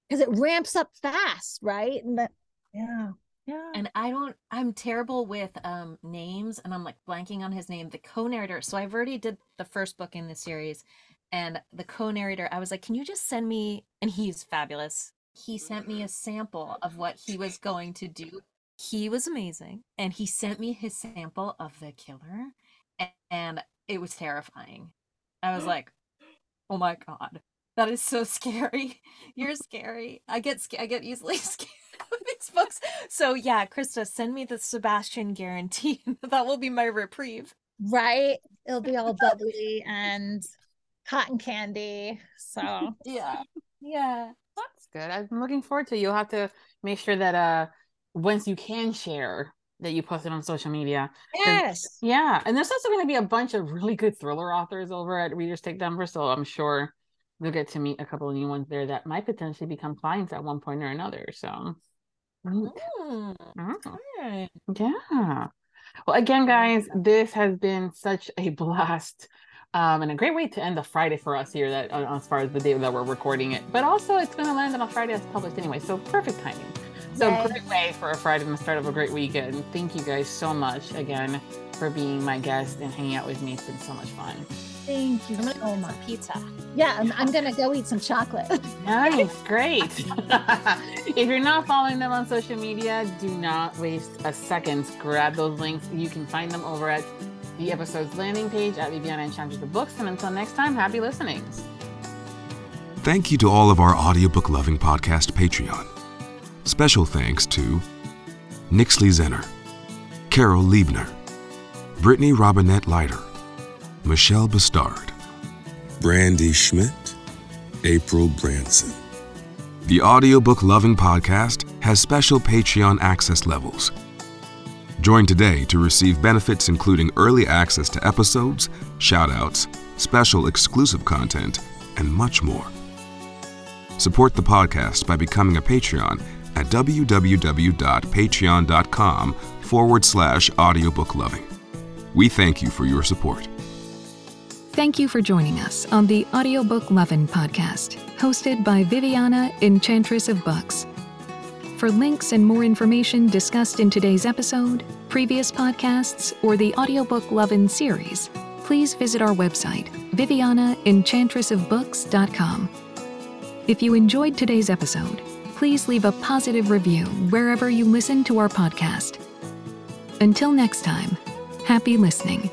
because it ramps up fast, right? And that, yeah. Yeah. And I don't I'm terrible with um names and I'm like blanking on his name, the co-narrator. So I've already did the first book in the series and the co-narrator, I was like, "Can you just send me and he's fabulous he sent me a sample of what he was going to do. He was amazing. And he sent me his sample of the killer. And it was terrifying. I was like, oh my God, that is so scary. You're scary. I get I get easily scared of these books. So yeah, Krista, send me the Sebastian guarantee. that will be my reprieve. Right. It'll be all bubbly and cotton candy. So yeah. Yeah. That's good. I'm looking forward to. It. You'll have to make sure that uh once you can share that you posted on social media. Yes. Yeah, and there's also going to be a bunch of really good thriller authors over at Readers Take Denver, so I'm sure we'll get to meet a couple of new ones there that might potentially become clients at one point or another. So. Mm. Mm. Yeah. Well, again, guys, this has been such a blast um, and a great way to end the Friday for us here. That uh, as far as the day that we're recording it, but also it's going to land on a Friday that's published anyway, so perfect timing. So Yay. great way for a Friday and the start of a great weekend. Thank you guys so much again for being my guest and hanging out with me. It's been so much fun. Thank you I'm gonna so much. Pizza. Yeah, I'm, I'm gonna go eat some chocolate. nice, great. if you're not following them on social media, do not waste a second. Grab those links. You can find them over at the episode's landing page at Viviana Enchantress of Books. And until next time, happy listening. Thank you to all of our audiobook loving podcast Patreon. Special thanks to Nixley Zenner, Carol Liebner, Brittany Robinette Leiter, Michelle Bastard, Brandy Schmidt, April Branson. The audiobook loving podcast has special Patreon access levels Join today to receive benefits including early access to episodes, shoutouts, special exclusive content, and much more. Support the podcast by becoming a Patreon at www.patreon.com forward slash audiobookloving. We thank you for your support. Thank you for joining us on the Audiobook Lovin' podcast, hosted by Viviana, Enchantress of Books. For links and more information discussed in today's episode, previous podcasts, or the audiobook Lovin' series, please visit our website, vivianaenchantressofbooks.com. If you enjoyed today's episode, please leave a positive review wherever you listen to our podcast. Until next time, happy listening.